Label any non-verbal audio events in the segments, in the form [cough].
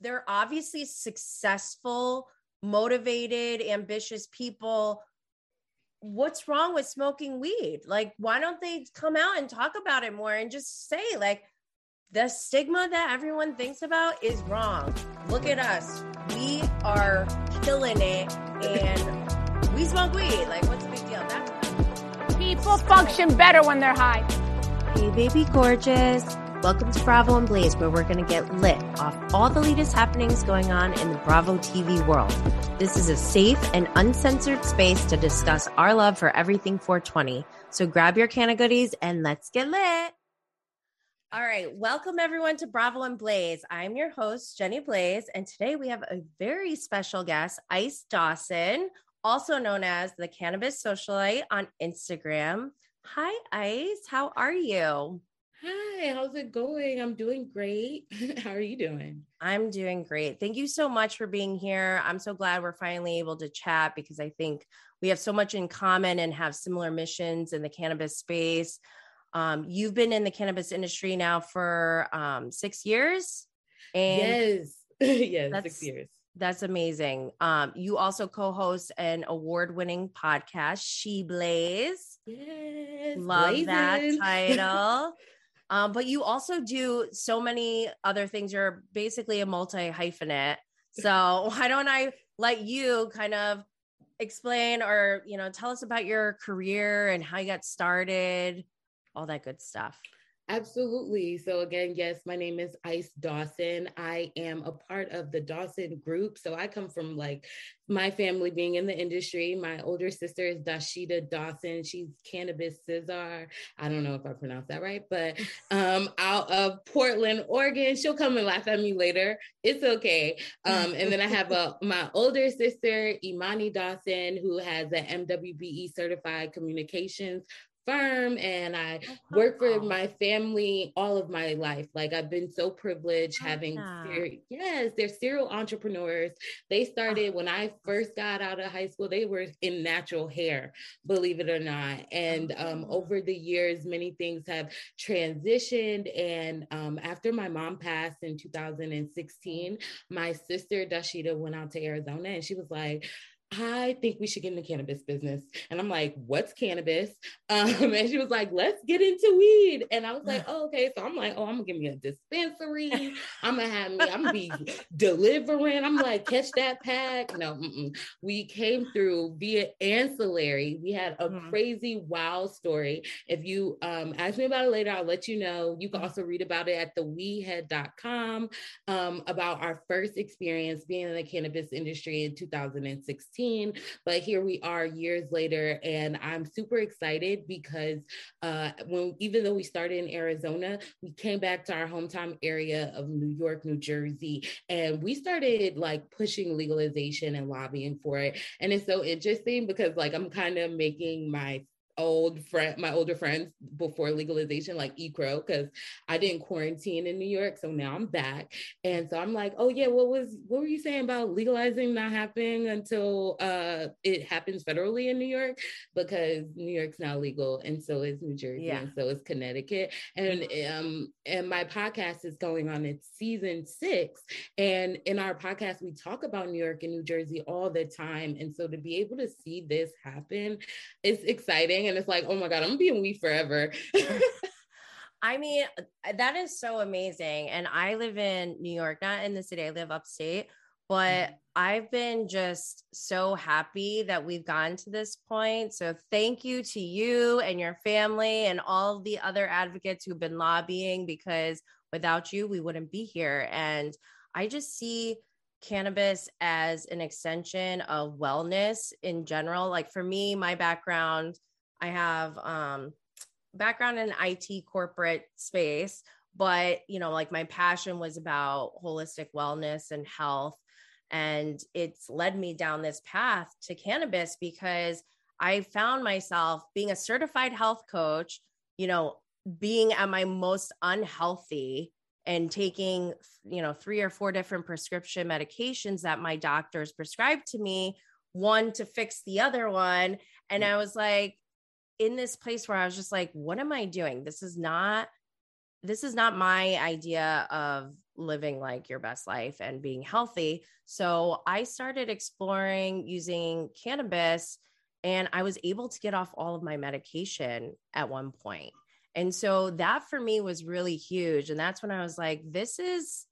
they're obviously successful, motivated, ambitious people. What's wrong with smoking weed? Like, why don't they come out and talk about it more and just say, like, the stigma that everyone thinks about is wrong. Look at us. We are killing it and we smoke weed. Like, what's the big deal? That's People function better when they're high. Hey, baby gorgeous. Welcome to Bravo and Blaze, where we're going to get lit off all the latest happenings going on in the Bravo TV world. This is a safe and uncensored space to discuss our love for everything 420. So grab your can of goodies and let's get lit. All right, welcome everyone to Bravo and Blaze. I'm your host, Jenny Blaze, and today we have a very special guest, Ice Dawson, also known as the Cannabis Socialite on Instagram. Hi, Ice. How are you? Hi, how's it going? I'm doing great. [laughs] How are you doing? I'm doing great. Thank you so much for being here. I'm so glad we're finally able to chat because I think we have so much in common and have similar missions in the cannabis space. Um, you've been in the cannabis industry now for um, six years. And yes, [laughs] yes, six years. That's amazing. Um, you also co-host an award-winning podcast, She Blaze. Yes, love blazing. that [laughs] title. Um, but you also do so many other things. You're basically a multi hyphenate. [laughs] So why don't I let you kind of explain or, you know, tell us about your career and how you got started, all that good stuff. Absolutely. So, again, yes, my name is Ice Dawson. I am a part of the Dawson group. So, I come from like my family being in the industry. My older sister is Dasheeda Dawson. She's Cannabis Scissor. I don't know if I pronounced that right, but um, out of Portland, Oregon. She'll come and laugh at me later. It's okay. Um, and then I have a [laughs] my older sister, Imani Dawson, who has an MWBE certified communications firm and I oh, work for my family all of my life. Like I've been so privileged having ser- yes, they're serial entrepreneurs. They started when I first got out of high school, they were in natural hair, believe it or not. And um, oh. over the years, many things have transitioned. And um, after my mom passed in 2016, my sister Dasheeda went out to Arizona and she was like, I think we should get in the cannabis business. And I'm like, what's cannabis? Um, [laughs] and she was like, let's get into weed. And I was like, oh, okay. So I'm like, oh, I'm gonna give me a dispensary. I'm gonna have me, I'm gonna be [laughs] delivering. I'm like, catch that pack. No, mm-mm. we came through via ancillary. We had a mm-hmm. crazy wow story. If you um, ask me about it later, I'll let you know. You can also read about it at theweedhead.com um, about our first experience being in the cannabis industry in 2016. But here we are years later, and I'm super excited because uh, when even though we started in Arizona, we came back to our hometown area of New York, New Jersey, and we started like pushing legalization and lobbying for it. And it's so interesting because like I'm kind of making my old friend, my older friends before legalization, like eCrow, because I didn't quarantine in New York. So now I'm back. And so I'm like, oh yeah, what was what were you saying about legalizing not happening until uh it happens federally in New York? Because New York's now legal and so is New Jersey yeah. and so is Connecticut. And um and my podcast is going on its season six. And in our podcast, we talk about New York and New Jersey all the time. And so to be able to see this happen, it's exciting and it's like, oh my God, I'm gonna be in weed forever. [laughs] I mean, that is so amazing. And I live in New York, not in the city, I live upstate, but mm-hmm. I've been just so happy that we've gotten to this point. So thank you to you and your family and all the other advocates who've been lobbying because without you, we wouldn't be here. And I just see cannabis as an extension of wellness in general. Like for me, my background, I have um, background in IT corporate space, but you know, like my passion was about holistic wellness and health. And it's led me down this path to cannabis because I found myself being a certified health coach, you know, being at my most unhealthy and taking, you know, three or four different prescription medications that my doctors prescribed to me, one to fix the other one. And I was like, in this place where I was just like, what am I doing? This is not this is not my idea of living like your best life and being healthy. So I started exploring using cannabis and I was able to get off all of my medication at one point. And so that for me was really huge. And that's when I was like, this is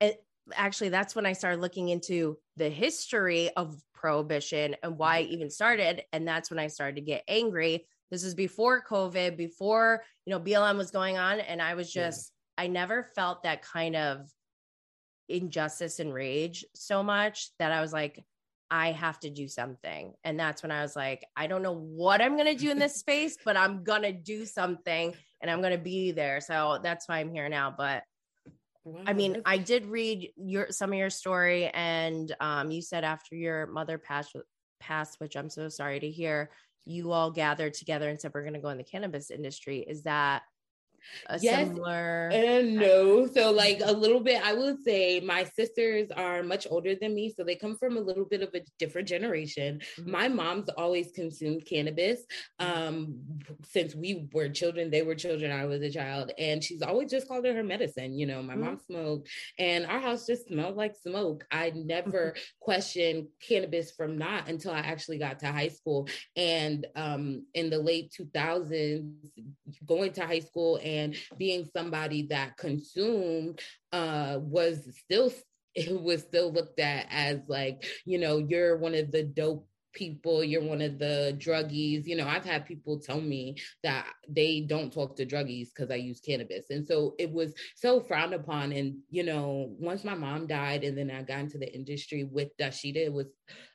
it, actually, that's when I started looking into the history of prohibition and why it even started. And that's when I started to get angry. This is before COVID, before, you know, BLM was going on. And I was just, yeah. I never felt that kind of injustice and rage so much that I was like, I have to do something. And that's when I was like, I don't know what I'm going to do in this [laughs] space, but I'm going to do something and I'm going to be there. So that's why I'm here now. But wow, I mean, I did read your some of your story and um, you said after your mother passed passed, which I'm so sorry to hear, you all gathered together and said we're going to go in the cannabis industry. Is that a yes similar and no so like a little bit i would say my sisters are much older than me so they come from a little bit of a different generation mm-hmm. my mom's always consumed cannabis mm-hmm. um since we were children they were children i was a child and she's always just called it her medicine you know my mm-hmm. mom smoked and our house just smelled like smoke i never [laughs] questioned cannabis from not until i actually got to high school and um in the late 2000s going to high school and and being somebody that consumed uh, was still [laughs] it was still looked at as like you know you're one of the dope people you're one of the druggies. You know i've had people tell me that they don't talk to druggies because i use cannabis. And so it was so frowned upon. And you know once my mom died and then i got into the industry with dasheeda it was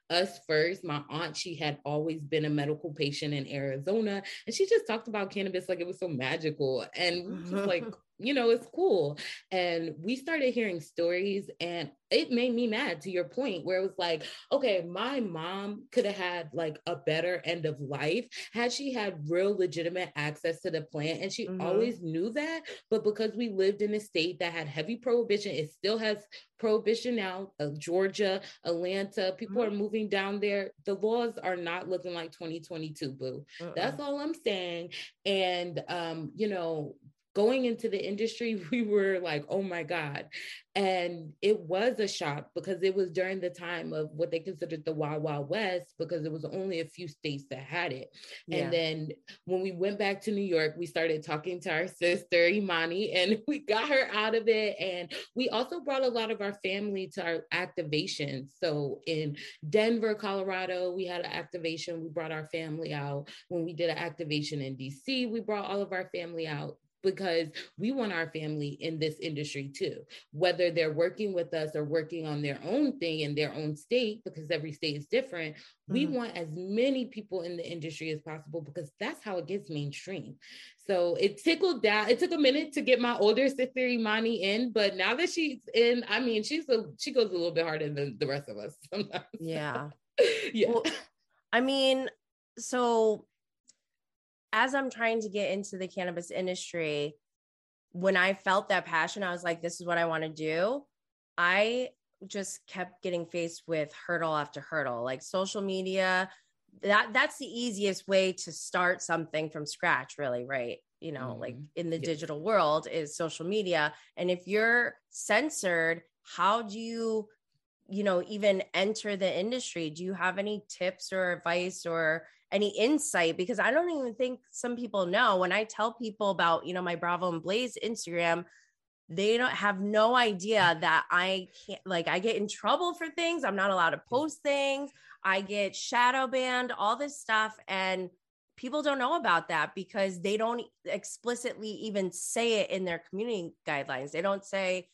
us first. My aunt, she had always been a medical patient in Arizona, and she just talked about cannabis like it was so magical. And just like, [laughs] you know, it's cool. And we started hearing stories, and it made me mad to your point, where it was like, okay, my mom could have had like a better end of life had she had real legitimate access to the plant. And she mm-hmm. always knew that. But because we lived in a state that had heavy prohibition, it still has prohibition now. Uh, Georgia, Atlanta, people mm-hmm. are moving down there. The laws are not looking like 2022, boo. Uh-uh. That's all I'm saying. And, um, you know, going into the industry, [laughs] we were like, oh my God. And it was a shock because it was during the time of what they considered the Wild Wild West, because it was only a few states that had it. Yeah. And then when we went back to New York, we started talking to our sister, Imani, and [laughs] we got her out of it. And we also brought a lot of our family to our activations. So in Denver, Colorado, we had an activation. We brought our family out. When we did an activation in DC, we brought all of our family out because we want our family in this industry too, whether they're working with us or working on their own thing in their own state, because every state is different. Mm-hmm. We want as many people in the industry as possible because that's how it gets mainstream. So it tickled down. It took a minute to get my older sister Imani in, but now that she's in, I mean, she's a she goes a little bit harder than the rest of us [laughs] sometimes. Yeah. [laughs] yeah. Well, I mean, so as I'm trying to get into the cannabis industry, when I felt that passion, I was like, this is what I want to do. I just kept getting faced with hurdle after hurdle, like social media. That that's the easiest way to start something from scratch, really, right? You know, mm-hmm. like in the digital world is social media. And if you're censored, how do you, you know, even enter the industry? Do you have any tips or advice or any insight because I don't even think some people know when I tell people about, you know, my Bravo and Blaze Instagram, they don't have no idea that I can't like I get in trouble for things. I'm not allowed to mm. post things. I get shadow banned, all this stuff and people don't know about that because they don't explicitly even say it in their community guidelines. They don't say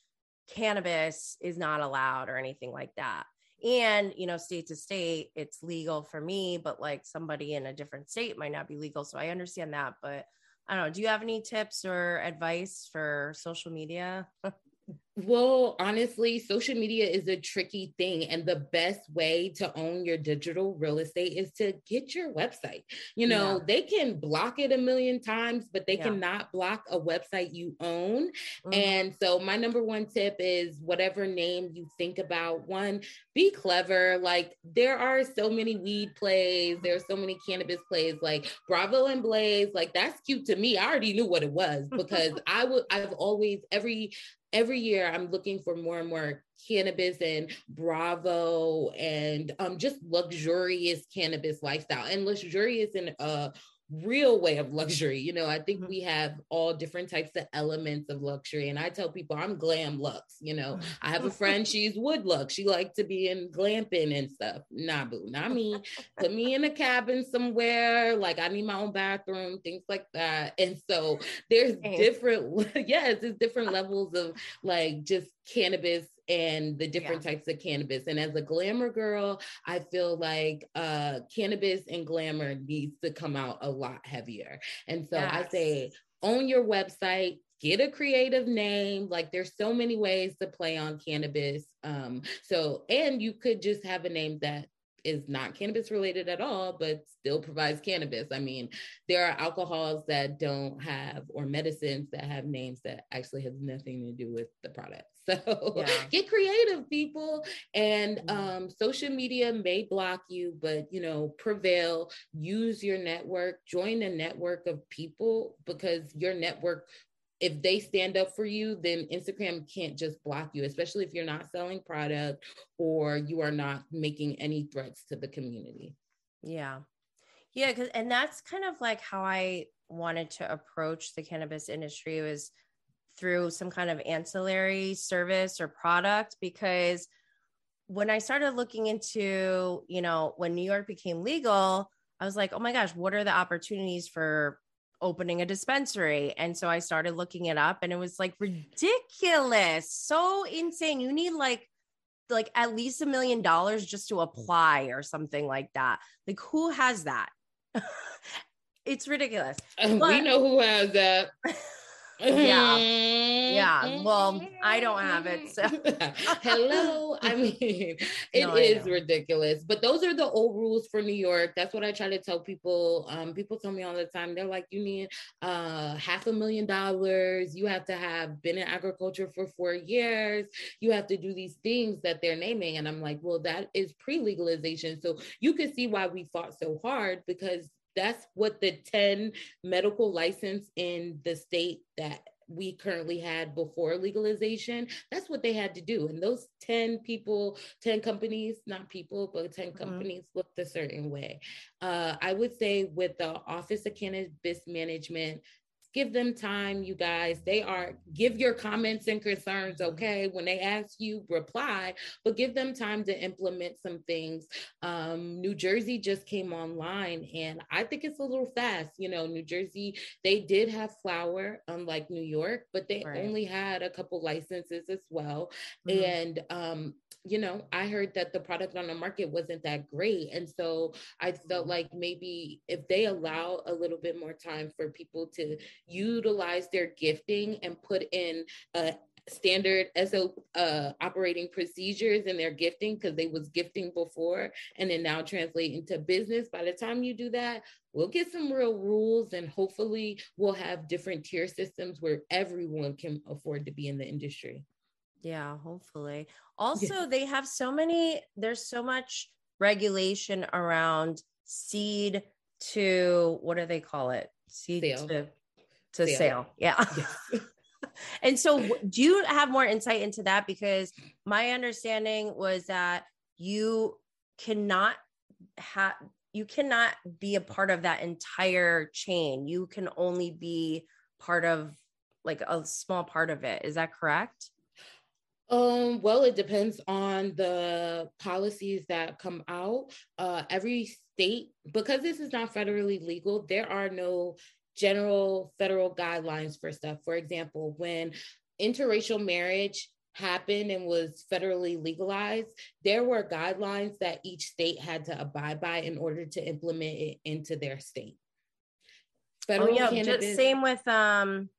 cannabis is not allowed or anything like that and you know state to state it's legal for me but like somebody in a different state might not be legal so i understand that but i don't know do you have any tips or advice for social media [laughs] Well, honestly, social media is a tricky thing. And the best way to own your digital real estate is to get your website. You know, yeah. they can block it a million times, but they yeah. cannot block a website you own. Mm-hmm. And so, my number one tip is whatever name you think about, one, be clever. Like, there are so many weed plays, there are so many cannabis plays, like Bravo and Blaze. Like, that's cute to me. I already knew what it was [laughs] because I would, I've always, every, every year where I'm looking for more and more cannabis and Bravo and um, just luxurious cannabis lifestyle. And luxurious in a real way of luxury. You know, I think mm-hmm. we have all different types of elements of luxury. And I tell people I'm glam lux. You know, [laughs] I have a friend, she's wood lux. She likes to be in glamping and stuff. Nah, boo, not me. Put me in a cabin somewhere. Like I need my own bathroom, things like that. And so there's different, [laughs] yes, there's different levels of like just cannabis and the different yeah. types of cannabis. And as a glamour girl, I feel like uh, cannabis and glamour needs to come out a lot heavier. And so yes. I say, own your website, get a creative name. Like there's so many ways to play on cannabis. Um, so, and you could just have a name that is not cannabis related at all, but still provides cannabis. I mean, there are alcohols that don't have, or medicines that have names that actually has nothing to do with the product. [laughs] So yeah. get creative, people. And mm-hmm. um, social media may block you, but you know, prevail. Use your network. Join a network of people because your network if they stand up for you, then Instagram can't just block you, especially if you're not selling product or you are not making any threats to the community. Yeah. Yeah. Cause, and that's kind of like how I wanted to approach the cannabis industry was through some kind of ancillary service or product because when I started looking into, you know, when New York became legal, I was like, oh my gosh, what are the opportunities for opening a dispensary. And so I started looking it up and it was like ridiculous. So insane. You need like like at least a million dollars just to apply or something like that. Like who has that? [laughs] it's ridiculous. Um, but, we know who has that. [laughs] yeah. Yeah. Well i don't have it so. [laughs] Hello? I [laughs] mean it no, is ridiculous but those are the old rules for new york. That's what i try to tell people um, people tell me all the time. They're like you need uh, half a million dollars. You have to have been in agriculture for four years. You have to do these things that they're naming. And i'm like well that is pre-legalization. So you can see why we fought so hard because that's what the 10 medical license in the state that we currently had before legalization that's what they had to do and those 10 people 10 companies not people but 10 mm-hmm. companies looked a certain way uh, i would say with the office of cannabis management give them time you guys. They are give your comments and concerns okay? When they ask you reply but give them time to implement some things. Um, new jersey just came online and i think it's a little fast. You know new jersey they did have flour, unlike new york but they right. only had a couple licenses as well. Mm-hmm. and um, you know, I heard that the product on the market wasn't that great. And so I felt mm-hmm. like maybe if they allow a little bit more time for people to utilize their gifting and put in a standard SO uh, operating procedures in their gifting because they was gifting before and then now translate into business. By the time you do that, we'll get some real rules and hopefully we'll have different tier systems where everyone can afford to be in the industry. Yeah, hopefully. Also, yeah. they have so many, there's so much regulation around seed to what do they call it? Seed sale. to to sale. sale. Yeah. Yes. [laughs] and so do you have more insight into that because my understanding was that you cannot have you cannot be a part of that entire chain. You can only be part of like a small part of it. Is that correct? Um, well, it depends on the policies that come out. Uh, every state, because this is not federally legal, there are no general federal guidelines for stuff. For example, when interracial marriage happened and was federally legalized, there were guidelines that each state had to abide by in order to implement it into their state. Federal oh, yeah, cannabis, same with um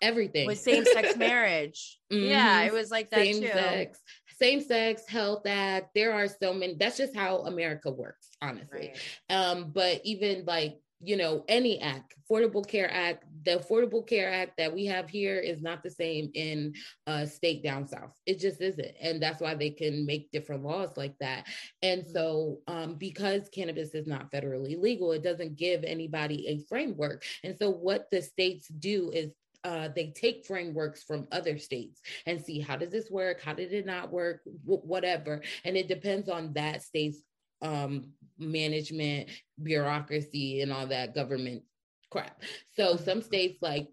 everything. With same-sex [laughs] marriage. Mm-hmm. yeah it was like that same too. sex. Same-sex health act. There are so many that's just how america works honestly. Right. um but even like you know any act affordable care act the affordable care act that we have here is not the same in a state down south. It just isn't and that's why they can make different laws like that. And mm-hmm. so um, because cannabis is not federally legal it doesn't give anybody a framework. And so what the states do is uh, they take frameworks from other states and see how does this work? How did it not work? W- whatever. And it depends on that state's um, management bureaucracy and all that government crap. So some states like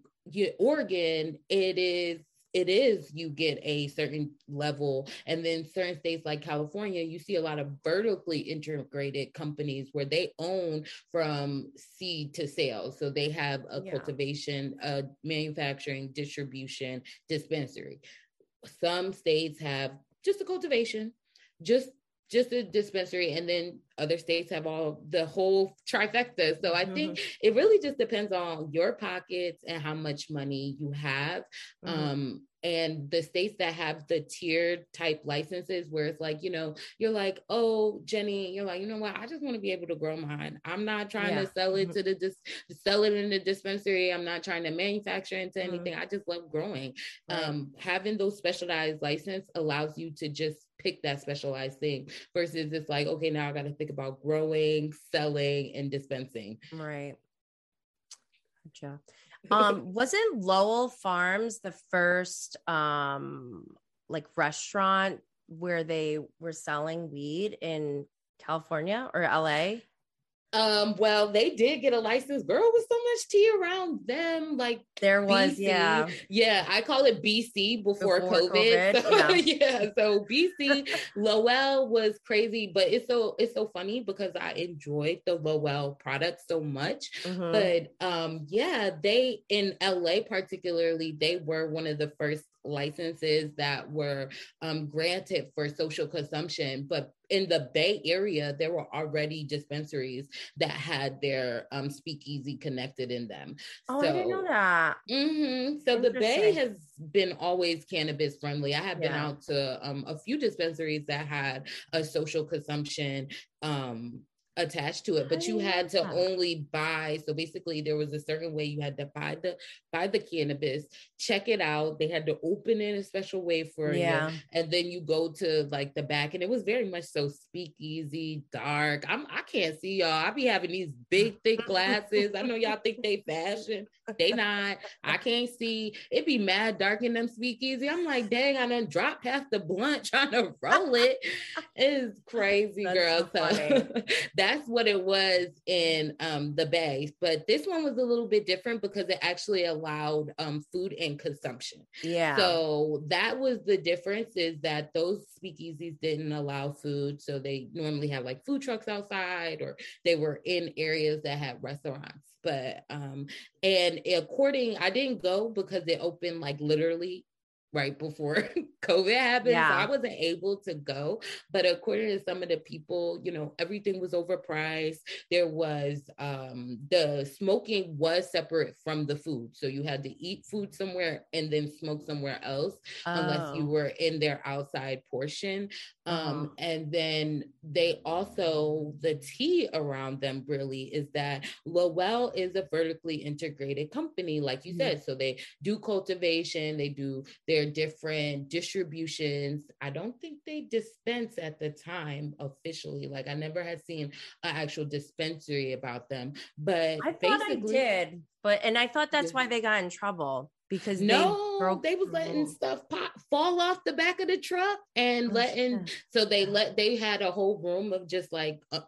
oregon it is it is you get a certain level and then certain states like california you see a lot of vertically integrated companies where they own from seed to sales so they have a yeah. cultivation a manufacturing distribution dispensary some states have just a cultivation just just a dispensary and then other states have all the whole trifecta so i think mm-hmm. it really just depends on your pockets and how much money you have mm-hmm. um and the states that have the tiered type licenses where it's like you know you're like oh jenny you're like you know what i just want to be able to grow mine i'm not trying yeah. to sell it mm-hmm. to the dis- sell it in the dispensary i'm not trying to manufacture into mm-hmm. anything i just love growing right. um having those specialized license allows you to just pick that specialized thing versus it's like okay now i got to think about growing selling and dispensing. Right. Gotcha. Um, [laughs] wasn't Lowell Farms the first um like restaurant where they were selling weed in California or LA? Um, well, they did get a license. Girl, was so much tea around them. Like there was, BC. yeah, yeah. I call it BC before, before COVID. COVID [laughs] so, yeah. [laughs] yeah. so BC Lowell was crazy, but it's so it's so funny because I enjoyed the Lowell product so much. Mm-hmm. But um, yeah, they in LA particularly, they were one of the first licenses that were um, granted for social consumption, but in the Bay Area, there were already dispensaries that had their um, speakeasy connected in them. Oh, so, I didn't know that. Mm-hmm. So the Bay has been always cannabis friendly. I have been out to um, a few dispensaries that had a social consumption um, attached to it but you had to ah. only buy so basically there was a certain way you had to buy the buy the cannabis check it out they had to open it a special way for yeah. you and then you go to like the back and it was very much so speakeasy dark i'm i can't see y'all i be having these big thick glasses i know y'all think they fashion they not i can't see it be mad dark in them speakeasy i'm like dang i done dropped half the blunt trying to roll it. [laughs] It's crazy That's girl so, so [laughs] that's what it was in um, the Bay. But this one was a little bit different because it actually allowed um, food and consumption. Yeah. So that was the difference is that those speakeasies didn't allow food. So they normally have like food trucks outside or they were in areas that had restaurants. But um and according I didn't go because it opened like literally right before [laughs] COVID happened. Yeah. So I wasn't able to go. But according to some of the people, you know, everything was overpriced. There was um the smoking was separate from the food. So you had to eat food somewhere and then smoke somewhere else, oh. unless you oh. were in their outside portion. Um, uh-huh. and then they also the tea around them really is that Lowell is a vertically integrated company, like you said. So they do cultivation, they do their their different distributions. I don't think they dispense at the time officially. Like I never had seen an actual dispensary about them. But I thought I did, but and I thought that's why they got in trouble because no, they, they was letting stuff pop fall off the back of the truck and oh, letting. Shit. So they let they had a whole room of just like uh,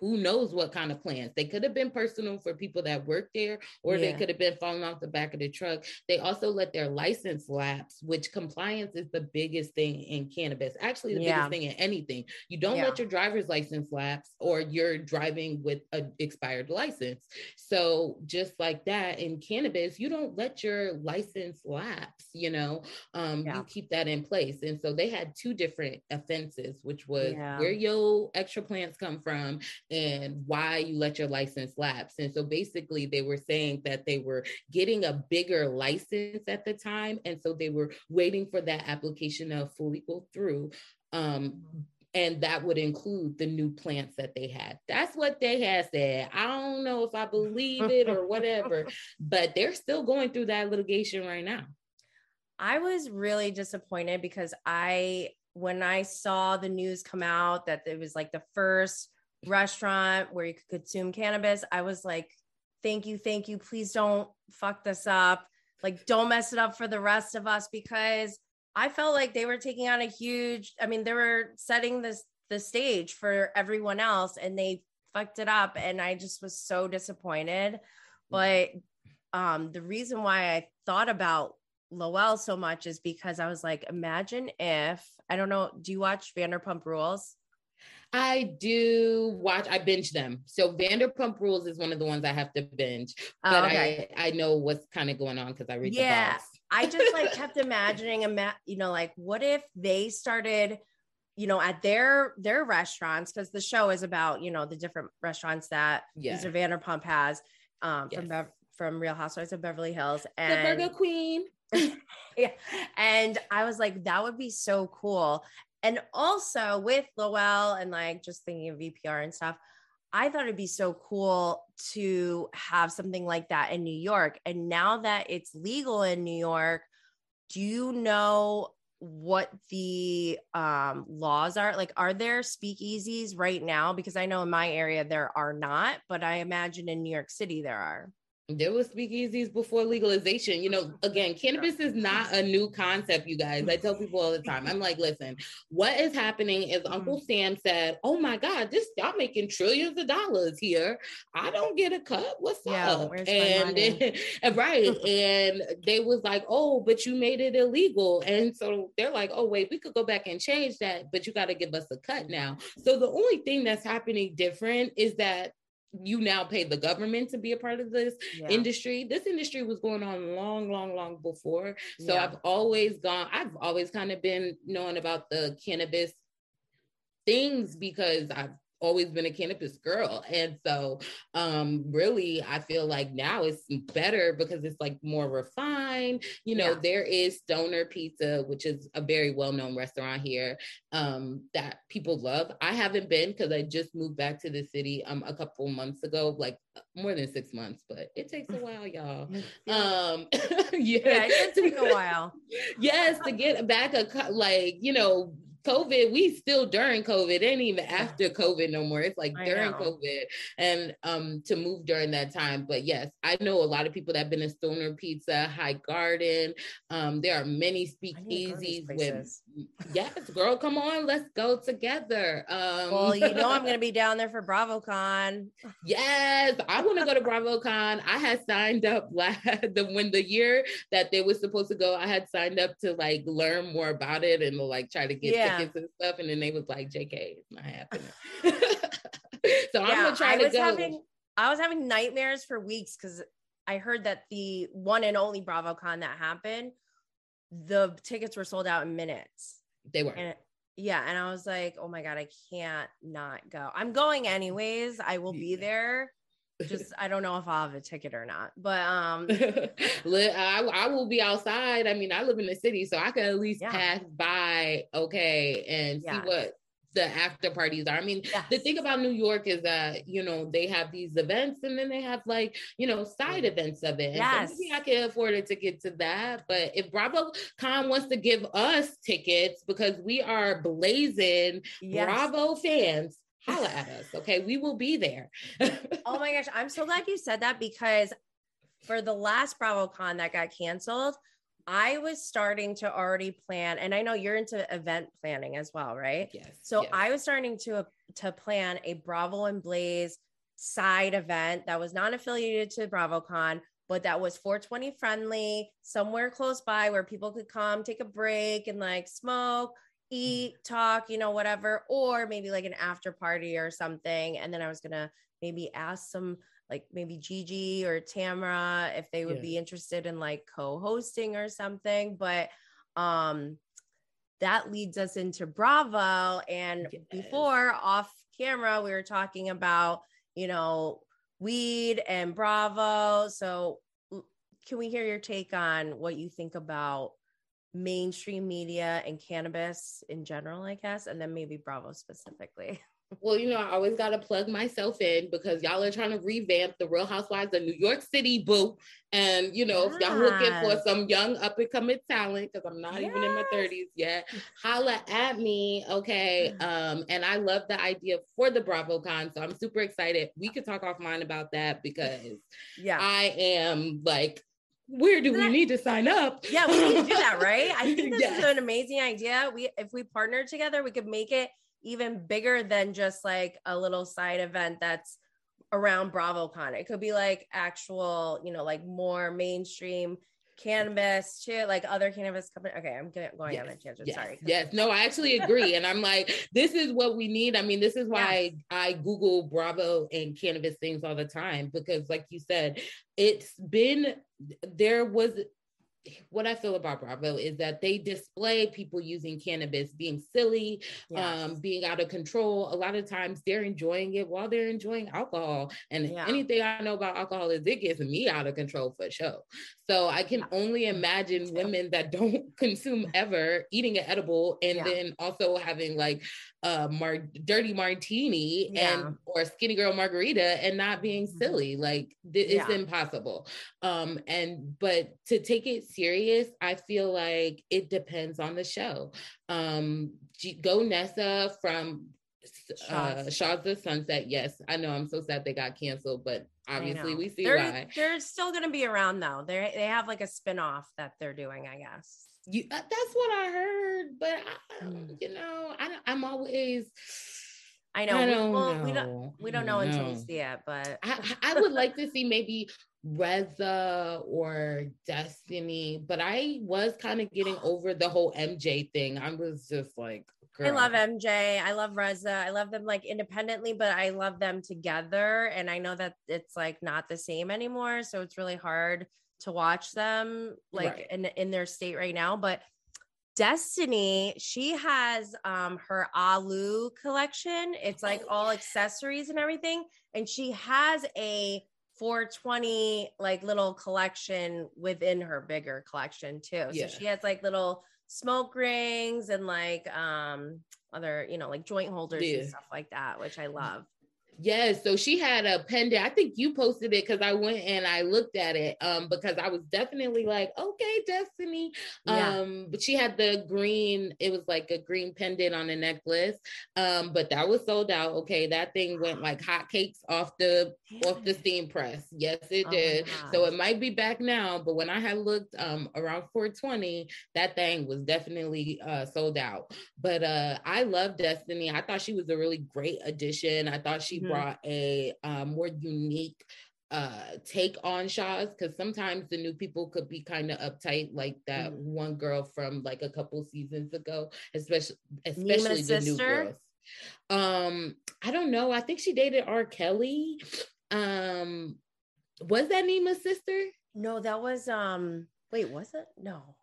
who knows what kind of plans. They could have been personal for people that work there, or yeah. they could have been falling off the back of the truck. They also let their license lapse, which compliance is the biggest thing in cannabis. Actually, the yeah. biggest thing in anything. You don't yeah. let your driver's license lapse, or you're driving with an expired license. So just like that in cannabis, you don't let your license lapse. You know, um, you keep that in place. And so they had two different offenses, which was where your extra plants come from and why you let your license lapse. And so basically, they were saying that they were getting a bigger license at the time. And so they were waiting for that application to fully go through. Um, and that would include the new plants that they had. That's what they had said. I don't know if I believe it or whatever, [laughs] but they're still going through that litigation right now. I was really disappointed because I, when I saw the news come out that it was like the first restaurant where you could consume cannabis, I was like, thank you, thank you. Please don't fuck this up. like don't mess it up for the rest of us because I felt like they were taking on a huge, I mean, they were setting this the stage for everyone else and they fucked it up and I just was so disappointed. But um the reason why I thought about Lowell so much is because I was like, imagine if I don't know, do you watch Vanderpump Rules? I do watch, I binge them. So Vanderpump Rules is one of the ones I have to binge. Oh, but okay. I, I know what's kind of going on because I read yeah, I just like [laughs] kept imagining, a you know, like what if they started, you know, at their their restaurants because the show is about you know the different restaurants that yeah. Mr. Vanderpump has um, yes. from from Real Housewives of Beverly Hills and the Burger Queen. [laughs] yeah, and I was like, that would be so cool. And also with Lowell and like just thinking of VPR and stuff, I thought it'd be so cool to have something like that in New York. And now that it's legal in New York, do you know what the um, laws are? Like, are there speakeasies right now? Because I know in my area there are not, but I imagine in New York City there are there was speakeasies before legalization. You know, again, cannabis is not a new concept, you guys. I tell people all the time. I'm like, listen, what is happening is Uncle mm-hmm. Sam said, Oh my God, this y'all making trillions of dollars here. I don't get a cut. What's yeah, up? And, [laughs] and right. [laughs] and they was like, Oh, but you made it illegal. And so they're like, Oh, wait, we could go back and change that, but you got to give us a cut now. So the only thing that's happening different is that you now pay the government to be a part of this yeah. industry. This industry was going on long, long, long before. So yeah. I've always gone, I've always kind of been knowing about the cannabis things because I've always been a cannabis girl. And so um really I feel like now it's better because it's like more refined. You know, yeah. there is Stoner Pizza, which is a very well-known restaurant here um that people love. I haven't been because I just moved back to the city um a couple months ago, like more than six months, but it takes a while, y'all. Um yeah, [laughs] yeah it take a while. [laughs] yes, to get back a like, you know, COVID, we still during COVID, it ain't even after COVID no more. It's like I during know. COVID and um to move during that time. But yes, I know a lot of people that have been in Stoner Pizza, High Garden. Um, there are many speakeasies with yes, girl, come on, let's go together. Um well, you know I'm gonna be [laughs] down there for BravoCon. Yes, I want to go to BravoCon. I had signed up [laughs] last the when the year that they were supposed to go, I had signed up to like learn more about it and like try to get yeah tickets and stuff, and then they was like, "JK, it's not happening." [laughs] so I'm gonna try I to go. Having, I was having nightmares for weeks because I heard that the one and only BravoCon that happened, the tickets were sold out in minutes. They were. And, yeah, and I was like, "Oh my god, I can't not go. I'm going anyways. I will be there." just [laughs] I don't know if I'll have a ticket or not, but um, [laughs] I, I will be outside. I mean, I live in the city, so I can at least yeah. pass by, okay, and yeah. see what the after parties are. I mean, yes. the thing about New York is that you know they have these events, and then they have like you know side mm-hmm. events of it. Yes, so maybe I can afford a ticket to that. But if Bravo Con wants to give us tickets because we are blazing yes. Bravo fans holla at us. [laughs] Okay. We will be there. oh my gosh. I'm so glad you said that because for the last BravoCon that got canceled, I was starting to already plan, and I know you're into event planning as well, right? Yes. So yes. I was starting to to plan a Bravo and Blaze side event that was not affiliated to BravoCon, but that was 420 friendly, somewhere close by where people could come, take a break, and like smoke, mm-hmm. eat, talk, you know, whatever, or maybe like an after party or something. And then I was gonna maybe ask some like maybe Gigi or Tamra if they would yeah. be interested in like co-hosting or something. But um that leads us into Bravo. And yes. before off camera, we were talking about, you know, weed and Bravo. So can we hear your take on what you think about mainstream media and cannabis in general, I guess, and then maybe Bravo specifically. [laughs] Well, you know, I always got to plug myself in because y'all are trying to revamp the Real Housewives of New York City, boo. And, you know, yes. if y'all looking for some young up and coming talent, because I'm not yes. even in my 30s yet, holla at me. Okay. Um, and I love the idea for the BravoCon. So I'm super excited. We could talk offline about that because yeah, I am like where do we need to sign up? Yeah, we need to do that, right? I [laughs] think this yes. is an amazing idea. We if we partner together, we could make it even bigger than just like a little side event that's around BravoCon. It could be like actual, you know, like more mainstream cannabis to like other cannabis company. Okay, I'm going yes, on a tangent. Yes, Sorry. Yes, no, I actually agree. and I'm like, this is what we need. I mean, this is why yeah. I Google Bravo and cannabis things all the time because, like you said, it's been there was what I feel about Bravo is that they display people using cannabis being silly, yes. um, being out of control. A lot of times they're enjoying it while they're enjoying alcohol. And yeah. anything I know about alcohol is it gets me out of control for sure. So I can only imagine women that don't [laughs] consume ever eating an edible and yeah. then also having like a mar- dirty martini yeah. and or skinny girl margarita and not being mm-hmm. silly. Like th- it's impossible. Um, and but to take it serious, I feel like it depends on the show. Um, G- Golnesa from uh Shahs the Sunset. Yes, I know. I'm so sad they got canceled, but obviously we see they're, why. They're still going to be around though. They they have like a spin-off that they're doing, I guess. You, uh, that's what I heard, but I, mm. you know, I, I'm always. I know. I we, well, know. we don't we don't know, know until we see it, but I, I would like to see maybe Reza or Destiny, but I was kind of getting [gasps] over the whole MJ thing. I was just like, Girl. I love MJ. I love Reza. I love them like independently, but I love them together. And I know that it's like not the same anymore. So it's really hard to watch them like right. in, in their state right now. But Destiny, she has um her Alu collection. It's like all [gasps] accessories and everything. And she has a 420 like little collection within her bigger collection too. So yeah. she has like little smoke rings and like um other, you know, like joint holders yeah. and stuff like that, which I love. Yes, so she had a pendant. I think you posted it because I went and I looked at it um because I was definitely like, okay, Destiny. Yeah. Um, but she had the green, it was like a green pendant on a necklace. Um, but that was sold out. Okay, that thing went like hotcakes off the off the steam press. Yes, it oh did. So it might be back now, but when I had looked um around 420, that thing was definitely uh sold out. But uh I love Destiny. I thought she was a really great addition. I thought she mm-hmm. Brought a uh, more unique uh take on Shahs because sometimes the new people could be kind of uptight like that mm-hmm. one girl from like a couple seasons ago especially especially the sister? new girls. Um i don't know i think she dated r. Kelly. Um was that Nima's sister? No that was um wait was it? No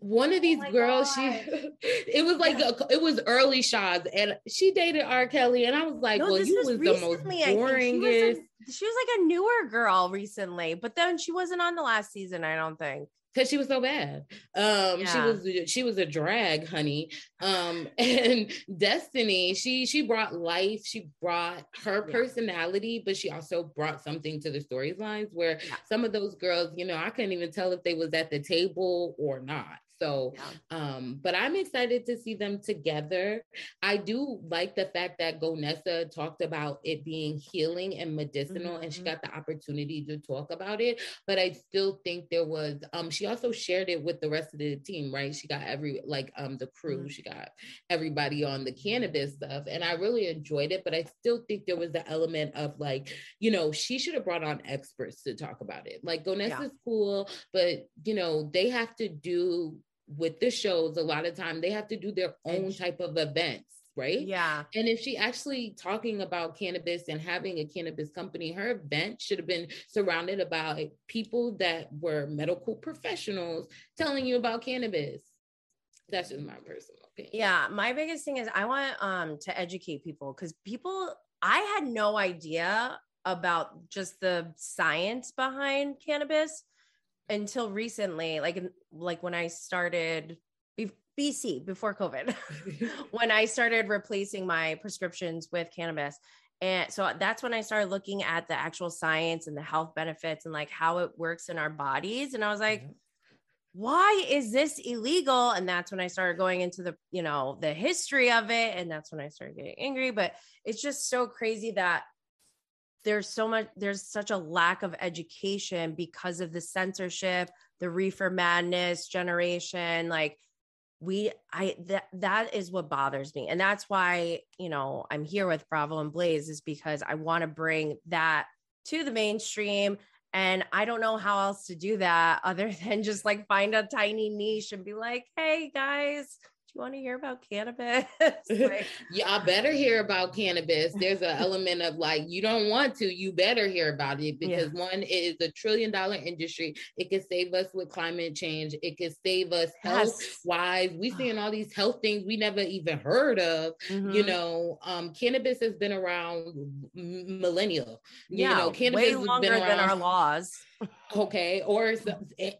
one of oh these oh girls, God. she [laughs] it was like a, [laughs] it was early Shahs, and she dated R. Kelly, and I was like, no, well, you was, was the most boringest. She she was like a newer girl recently, but then she wasn't on the last season, I don't think because she was so bad. Um, yeah. she was she was a drag, honey. Um, [laughs] and Destiny, she she brought life, she brought her personality, but she also brought something to the storylines where yeah. some of those girls, you know, I couldn't even tell if they was at the table or not. So, um, but I'm excited to see them together. I do like the fact that Golnesa talked about it being healing and medicinal, mm-hmm. and she mm-hmm. got the opportunity to talk about it. But I still think there was, um, she also shared it with the rest of the team, right? She got every, like, um, the crew, mm-hmm. she got everybody on the cannabis stuff, and I really enjoyed it. But I still think there was the element of like, you know, she should have brought on experts to talk about it. Like, Golnesa's yeah. cool, but you know, they have to do with the shows, a lot of time they have to do their own type of events right? Yeah. And if she actually talking about cannabis and having a cannabis company, her event should have been surrounded about people that were medical professionals telling you about cannabis. That's just my personal opinion. Yeah, my biggest thing is I want um to educate people because people I had no idea about just the science behind cannabis until recently, like like when I started BC before COVID, [laughs] [laughs] when I started replacing my prescriptions with cannabis. And so that's when I started looking at the actual science and the health benefits and like how it works in our bodies. And I was like, why is this illegal? And that's when I started going into the, you know, the history of it. And that's when I started getting angry. But it's just so crazy that there's so much there's such a lack of education because of the censorship the reefer madness generation like we i that that is what bothers me. And that's why you know i'm here with bravo and blaze is because i want to bring that to the mainstream. And i don't know how else to do that other [laughs] than just like find a tiny niche and be like hey guys you want to hear about cannabis? [laughs] like, [laughs] Y'all better hear about cannabis. There's an [laughs] element of like, you don't want to, you better hear about it because yeah. one, it is a trillion dollar industry. It could save us with climate change. It could save us health wise. We seeing all these health things we never even heard of. Mm-hmm. You know, um, cannabis has been around millennial. Yeah, you know, cannabis way longer than our laws okay or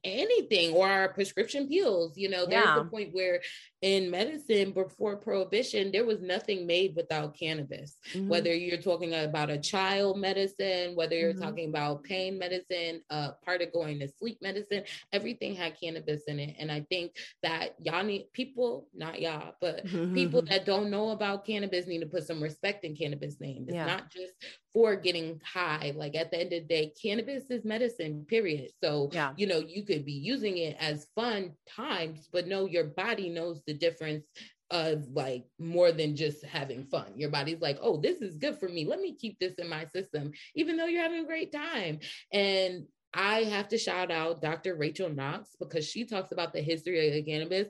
anything or our prescription pills you know there's yeah. a point where in medicine before prohibition there was nothing made without cannabis mm-hmm. whether you're talking about a child medicine whether you're mm-hmm. talking about pain medicine uh part of going to sleep medicine everything had cannabis in it and i think that y'all need people not y'all but mm-hmm. [laughs] people that don't know about cannabis need to put some respect in cannabis name it's yeah. not just for getting high. Like at the end of the day, cannabis is medicine, period. So, yeah. you know, you could be using it as fun times, but no, your body knows the difference of like more than just having fun. Your body's like, oh, this is good for me. Let me keep this in my system, even though you're having a great time. And I have to shout out Dr. Rachel Knox because she talks about the history of cannabis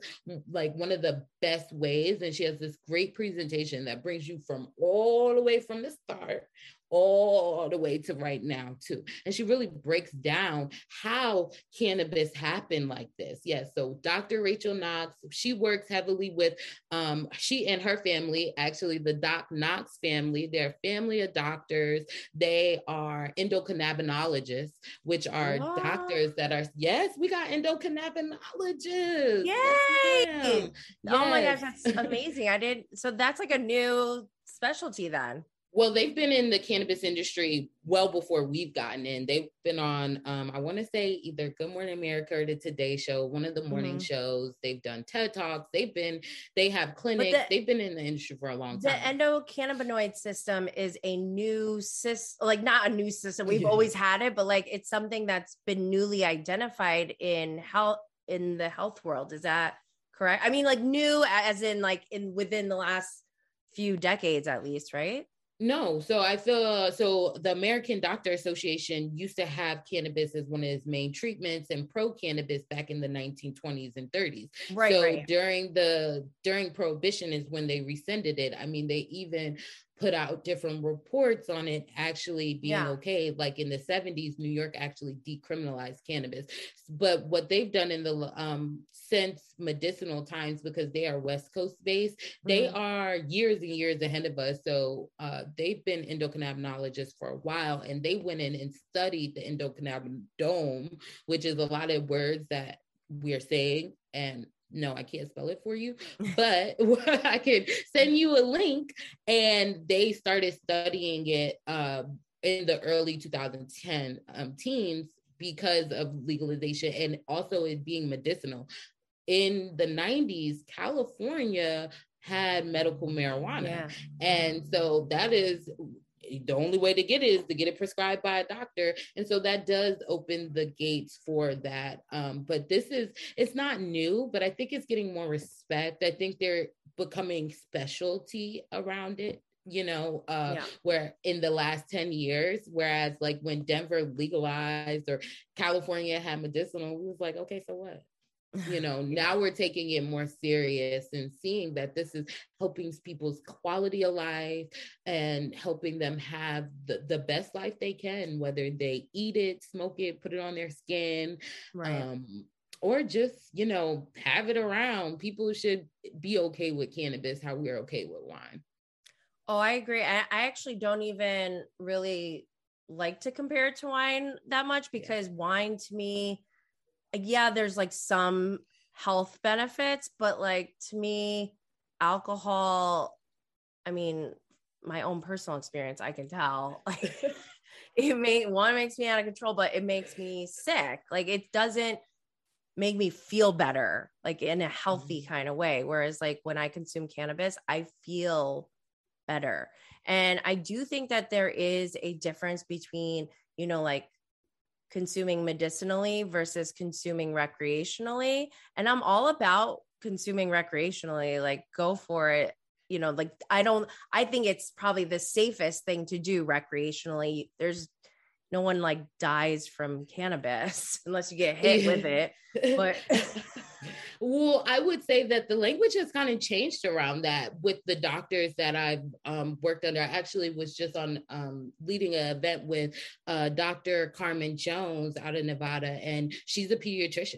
like one of the best ways. And she has this great presentation that brings you from all the way from the start all the way to right now too. And she really breaks down how cannabis happened like this. Yes so dr rachel knox she works heavily with um she and her family actually the doc knox family they're family of doctors. They are endocannabinologists which are doctors that are yes we got endocannabinologists. Yay! yes. oh my gosh that's amazing. I did so that's like a new specialty then well, they've been in the cannabis industry well before we've gotten in. They've been on, um, I want to say either Good Morning America or the Today Show, one of the morning mm-hmm. shows. They've done TED Talks. They've been, they have clinics. The, they've been in the industry for a long time. The endocannabinoid system is a new system, like not a new system. We've yeah. always had it, but like it's something that's been newly identified in health in the health world. Is that correct? I mean, like new as in like in within the last few decades at least, right? No, so I feel so. The American Doctor Association used to have cannabis as one of its main treatments and pro cannabis back in the 1920s and 30s. Right. So right. during the during prohibition is when they rescinded it. I mean, they even put out different reports on it actually being yeah. okay. Like in the 70s, New York actually decriminalized cannabis. But what they've done in the um, since medicinal times, because they are West Coast based, mm-hmm. they are years and years ahead of us. So uh, they've been endocannabinologists for a while, and they went in and studied the endocannabinome, which is a lot of words that we're saying and no, I can't spell it for you, [laughs] but [laughs] I can send you a link. And they started studying it uh, in the early 2010 um, teens because of legalization and also it being medicinal. In the 90s, California had medical marijuana. Yeah. And so that is the only way to get it is to get it prescribed by a doctor. And so that does open the gates for that. Um, but this is it's not new but i think it's getting more respect. I think they're becoming specialty around it you know uh yeah. where in the last 10 years whereas like when denver legalized or california had medicinal it was like okay so what you know [laughs] now we're taking it more serious and seeing that this is helping people's quality of life and helping them have the, the best life they can whether they eat it smoke it put it on their skin right. um, or just you know have it around people should be okay with cannabis how we're okay with wine oh i agree i, I actually don't even really like to compare it to wine that much because yeah. wine to me yeah, there's like some health benefits, but like to me, alcohol, I mean, my own personal experience, I can tell. [laughs] Like it may one makes me out of control, but it makes me sick. Like it doesn't make me feel better, like in a healthy mm-hmm. kind of way. Whereas like when I consume cannabis, I feel better. And I do think that there is a difference between, you know, like consuming medicinally versus consuming recreationally. And I'm all about consuming recreationally. Like, go for it. You know, like, I don't, I think it's probably the safest thing to do recreationally. There's no one like dies from cannabis [laughs] unless you get hit with it. [laughs] But [laughs] well, I would say that the language has kind of changed around that with the doctors that I've um, worked under. I actually was just on um, leading an event with uh, Dr. Carmen Jones out of Nevada, and she's a pediatrician.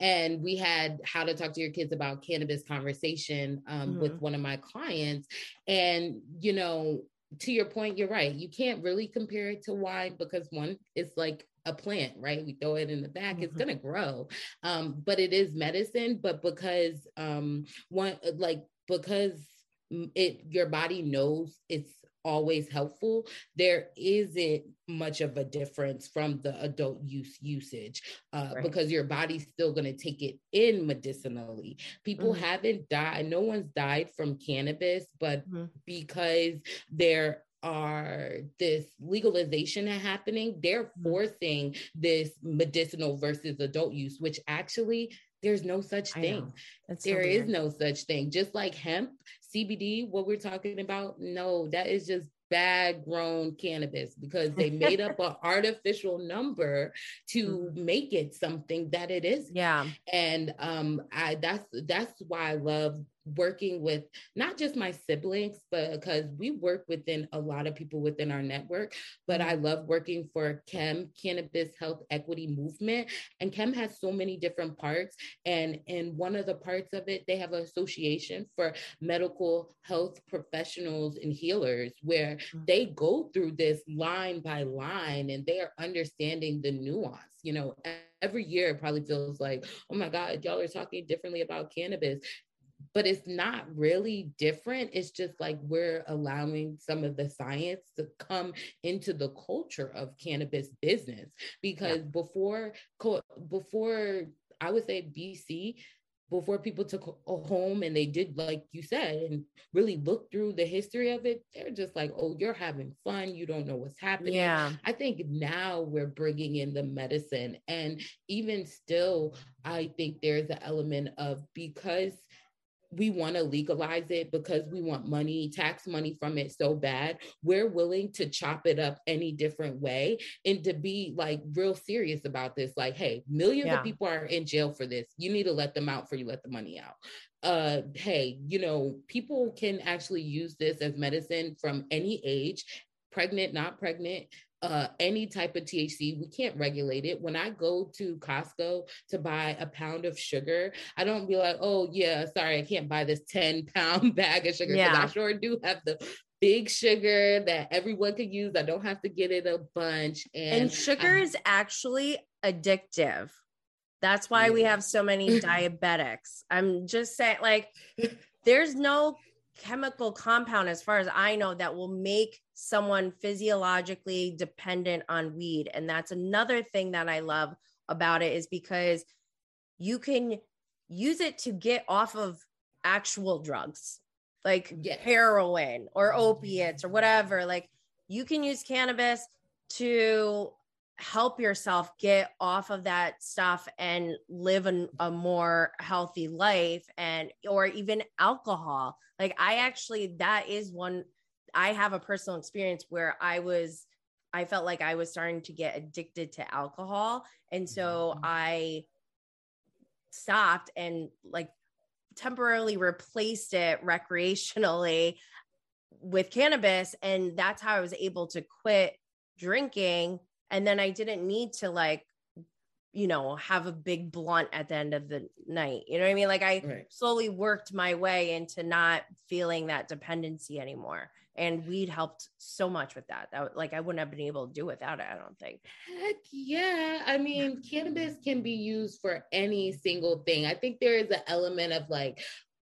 And we had how to talk to your kids about cannabis conversation um, mm-hmm. with one of my clients. And, you know, to your point, you're right. You can't really compare it to wine because one, it's like a plant, right? We throw it in the back, mm-hmm. it's gonna grow. Um, but it is medicine, but because um one like because it your body knows it's always helpful there isn't much of a difference from the adult use usage uh, right. because your body's still going to take it in medicinally people mm-hmm. haven't died no one's died from cannabis but mm-hmm. because there are this legalization happening, they're mm-hmm. forcing this medicinal versus adult use, which actually there's no such thing. There so is no such thing. Just like hemp, CBD, what we're talking about, no, that is just bad grown cannabis because they made up an [laughs] artificial number to mm-hmm. make it something that it is. Yeah. And um I that's that's why I love working with not just my siblings, but because we work within a lot of people within our network. But I mm-hmm. love working for CHEM, Cannabis Health Equity Movement. And CHEM has so many different parts. And in one of the parts of it, they have an association for medical health professionals and healers where mm-hmm. they go through this line by line and they are understanding the nuance. You know, every year it probably feels like, oh my God, y'all are talking differently about cannabis but it's not really different. It's just like we're allowing some of the science to come into the culture of cannabis business because yeah. before before I would say BC before people took a home and they did like you said and really look through the history of it they're just like oh you're having fun you don't know what's happening yeah i think now we're bringing in the medicine and even still i think there's an element of because we want to legalize it because we want money, tax money from it so bad. We're willing to chop it up any different way and to be like real serious about this. Like, hey, millions yeah. of people are in jail for this. You need to let them out for you let the money out. Uh, hey, you know, people can actually use this as medicine from any age, pregnant, not pregnant, uh, any type of THC. We can't regulate it. When I go to Costco to buy a pound of sugar, I don't be like, oh, yeah, sorry, I can't buy this 10 [laughs] pound bag of sugar. Because yeah. I sure do have the big sugar that everyone could use. I don't have to get it a bunch. And, and sugar I- is actually addictive. That's why yeah. we have so many [laughs] diabetics. I'm just saying, like, there's no chemical compound, as far as I know, that will make someone physiologically dependent on weed. And that's another thing that I love about it is because you can use it to get off of actual drugs like yeah. heroin or mm-hmm. opiates or whatever. Like you can use cannabis to help yourself get off of that stuff and live an, a more healthy life and or even alcohol. Like i actually that is one i have a personal experience where i was i felt like i was starting to get addicted to alcohol. And so mm-hmm. i stopped and like temporarily replaced it recreationally with cannabis. And that's how i was able to quit drinking and then I didn't need to like you know have a big blunt at the end of the night. You know what i mean? Like i right. slowly worked my way into not feeling that dependency anymore. And weed helped so much with that. That like i wouldn't have been able to do without it i don't think. Heck yeah. I mean [laughs] cannabis can be used for any single thing. I think there is an element of like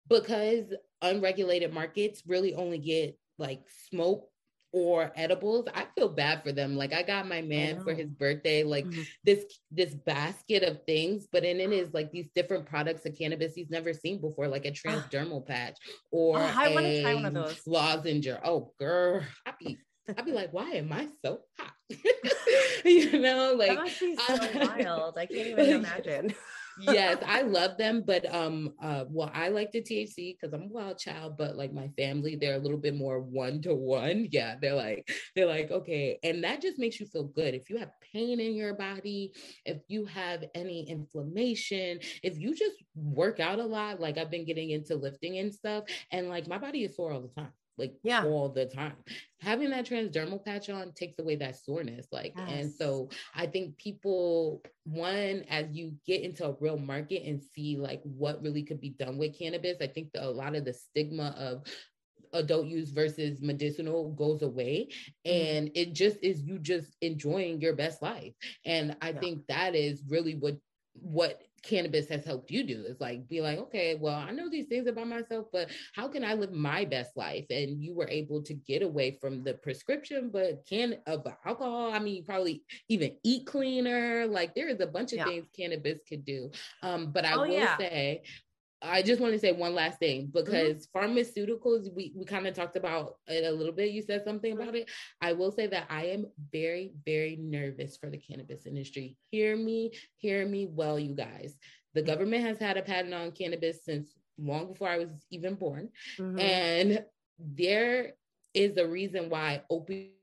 because unregulated markets really only get like smoke or edibles, I feel bad for them. Like I got my man for his birthday, like mm-hmm. this this basket of things, but in it is like these different products of cannabis he's never seen before, like a transdermal patch or oh, I want to try one of those lozenge. Oh, girl, I be I'd be like, why am I so hot? [laughs] you know, like that must be so wild. I can't even [laughs] imagine yes, I love them, but um, uh, well, I like the THC because I'm a wild child, but like my family, they're a little bit more one to one. Yeah, they're like, they're like, okay, and that just makes you feel good. If you have pain in your body, if you have any inflammation, if you just work out a lot, like I've been getting into lifting and stuff, and like my body is sore all the time like yeah. all the time. Having that transdermal patch on takes away that soreness. Like, yes. and so I think people, one, as you get into a real market and see like what really could be done with cannabis, I think the, a lot of the stigma of adult use versus medicinal goes away mm-hmm. and it just is you just enjoying your best life and i yeah. think that is really what what cannabis has helped you do is like be like okay well i know these things about myself but how can i live my best life and you were able to get away from the prescription but can of alcohol i mean you probably even eat cleaner like there is a bunch of yeah. things cannabis could do um but i oh, will yeah. say I just want to say one last thing mm-hmm. because mm-hmm. pharmaceuticals, we, we kind of talked about it a little bit. You said something mm-hmm. about it. I will say that I am very, very nervous for the cannabis industry. Hear me, hear me well, you guys. The government has had a patent on cannabis since long before I was even born. Mm-hmm. And there is a reason why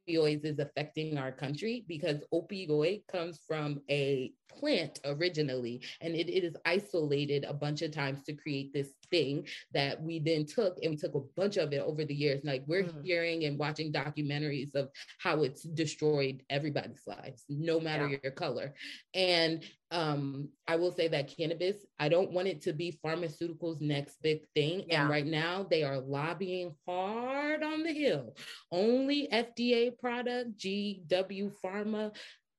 opioids is affecting our country because opioid comes from a plant originally and it, it is isolated a bunch of times to create this thing that we then took and we took a bunch of it over the years like we're mm. hearing and watching documentaries of how it's destroyed everybody's lives no matter yeah. your color and um i will say that cannabis i don't want it to be pharmaceuticals next big thing yeah. and right now they are lobbying hard on the hill only fda product gw pharma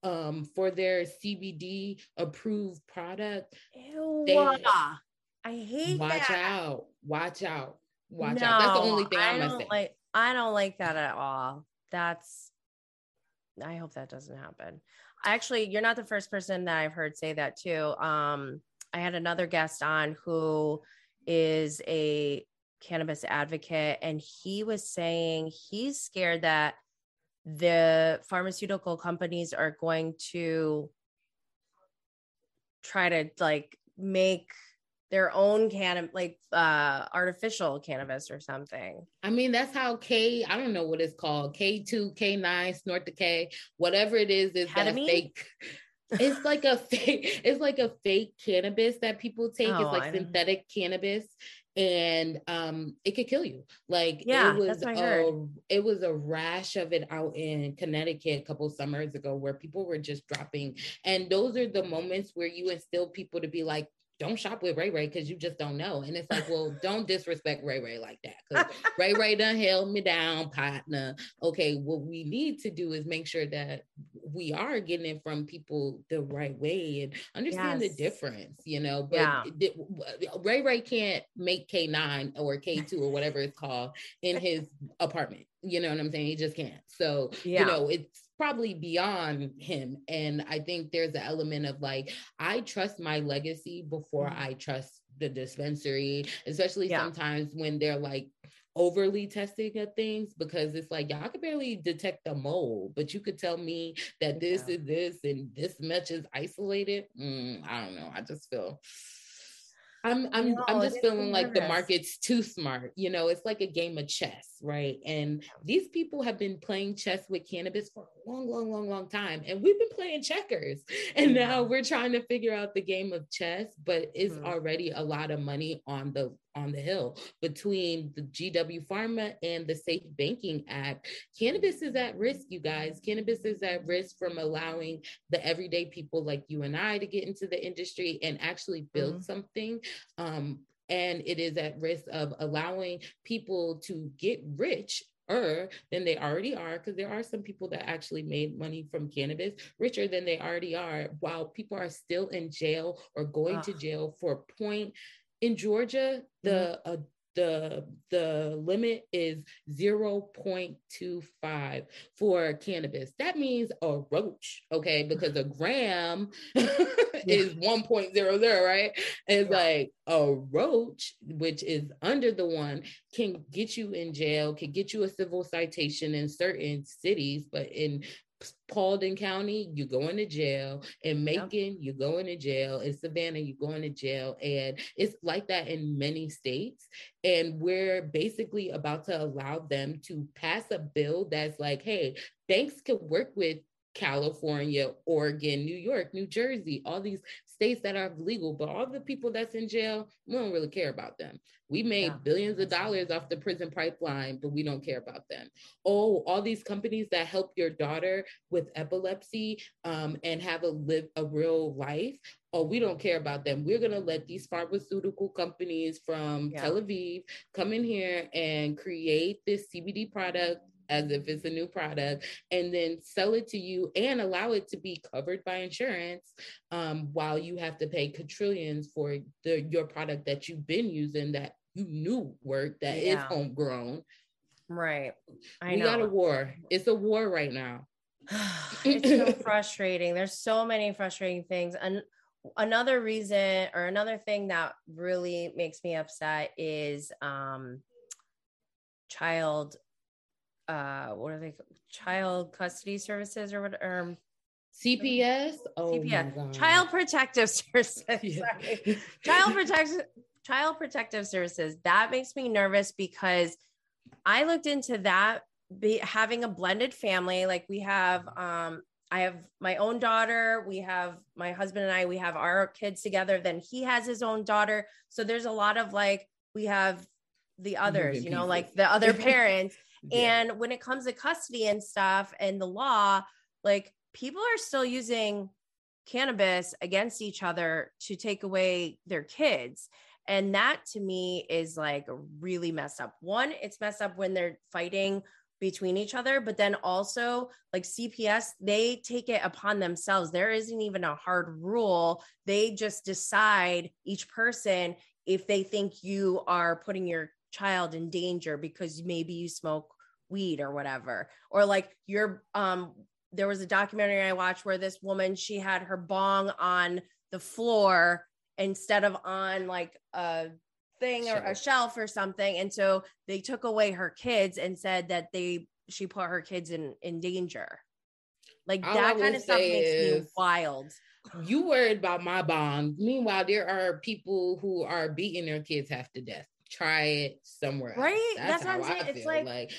um, for their CBD approved product. Ew. They, I hate watch that. out. Watch out. Watch no, out. That's the only thing I, I must say. Like, I don't like that at all. That's I hope that doesn't happen. Actually, you're not the first person that I've heard say that too. Um, I had another guest on who is a cannabis advocate, and he was saying he's scared that the pharmaceutical companies are going to try to like make their own can like uh artificial cannabis or something. I mean, that's how K, I don't know what it's called, K2, K9, snort the K, whatever it is, is that fake. it's like a [laughs] fake, it's like a fake cannabis that people take. Oh, it's like synthetic cannabis and um it could kill you like yeah it was a, it was a rash of it out in connecticut a couple summers ago where people were just dropping and those are the moments where you instill people to be like don't shop with Ray Ray because you just don't know. And it's like, well, [laughs] don't disrespect Ray Ray like that. Because Ray Ray done held me down, partner. Okay, what we need to do is make sure that we are getting it from people the right way and understand yes. the difference, you know. But yeah. Ray Ray can't make K9 or K2 or whatever it's called in [laughs] his apartment. You know what I'm saying? He just can't. So, yeah. you know, it's probably beyond him. And I think there's an element of like, I trust my legacy before mm-hmm. I trust the dispensary, especially yeah. sometimes when they're like overly testing at things because it's like y'all could barely detect the mold, but you could tell me that this yeah. is this and this much is isolated. Mm, I don't know. I just feel I'm I'm no, I'm just feeling like the market's too smart. You know, it's like a game of chess, right? And these people have been playing chess with cannabis for a long, long, long, long time. And we've been playing checkers. [laughs] And now we're trying to figure out the game of chess, but it's mm-hmm. already a lot of money on the on the hill between the GW Pharma and the Safe Banking Act. Cannabis is at risk, you guys. Cannabis is at risk from allowing the everyday people like you and I to get into the industry and actually build mm-hmm. something. Um, and it is at risk of allowing people to get rich than they already are because there are some people that actually made money from cannabis richer than they already are while people are still in jail or going to jail for point in Georgia, the mm-hmm. The the limit is 0.25 for cannabis. That means a roach, okay? Because a gram [laughs] is 1.00, right? It's like a roach, which is under the one, can get you in jail, can get you a civil citation in certain cities, but in Paulding County, you're going to jail. In Macon, you're going to jail. In Savannah, you're going to jail. And it's like that in many states. And we're basically about to allow them to pass a bill that's like, hey, banks can work with California, Oregon, New York, New Jersey, all these states that are legal, but all the people that's in jail, we don't really care about them. We made yeah. billions of dollars off the prison pipeline, but we don't care about them. Oh, all these companies that help your daughter with epilepsy um, and have a live a real life. Oh, we don't care about them. We're gonna let these pharmaceutical companies from yeah. Tel Aviv come in here and create this CBD product as if it's a new product and then sell it to you and allow it to be covered by insurance um, while you have to pay quadrillions for the your product that you've been using that you knew worked that yeah. is homegrown. Right. I we know. got a war. It's a war right now. [sighs] It's so frustrating. There's so many frustrating things. And another reason or another thing that really makes me upset is um child uh what are they child custody services or what um CPS oh CPS child protective [laughs] services child protective child protective services that makes me nervous because I looked into that be, having a blended family like we have um I have my own daughter. We have my husband and I, we have our kids together. Then he has his own daughter. So there's a lot of like, we have the others, you know, like the other [laughs] parents. And when it comes to custody and stuff and the law, like people are still using cannabis against each other to take away their kids. And that to me is like really messed up. One, it's messed up when they're fighting between each other, but then also like CPS, they take it upon themselves. There isn't even a hard rule. They just decide each person if they think you are putting your child in danger because maybe you smoke weed or whatever. Or like you're um there was a documentary i watched where this woman she had her bong on the floor instead of on like a thing or a shelf or something. And so they took away her kids and said that they she put her kids in in danger. Like All that kind of stuff makes me wild. you worried about my bond meanwhile there are people who are beating their kids half to death try it somewhere right else. that's, that's what i'm saying it's like, like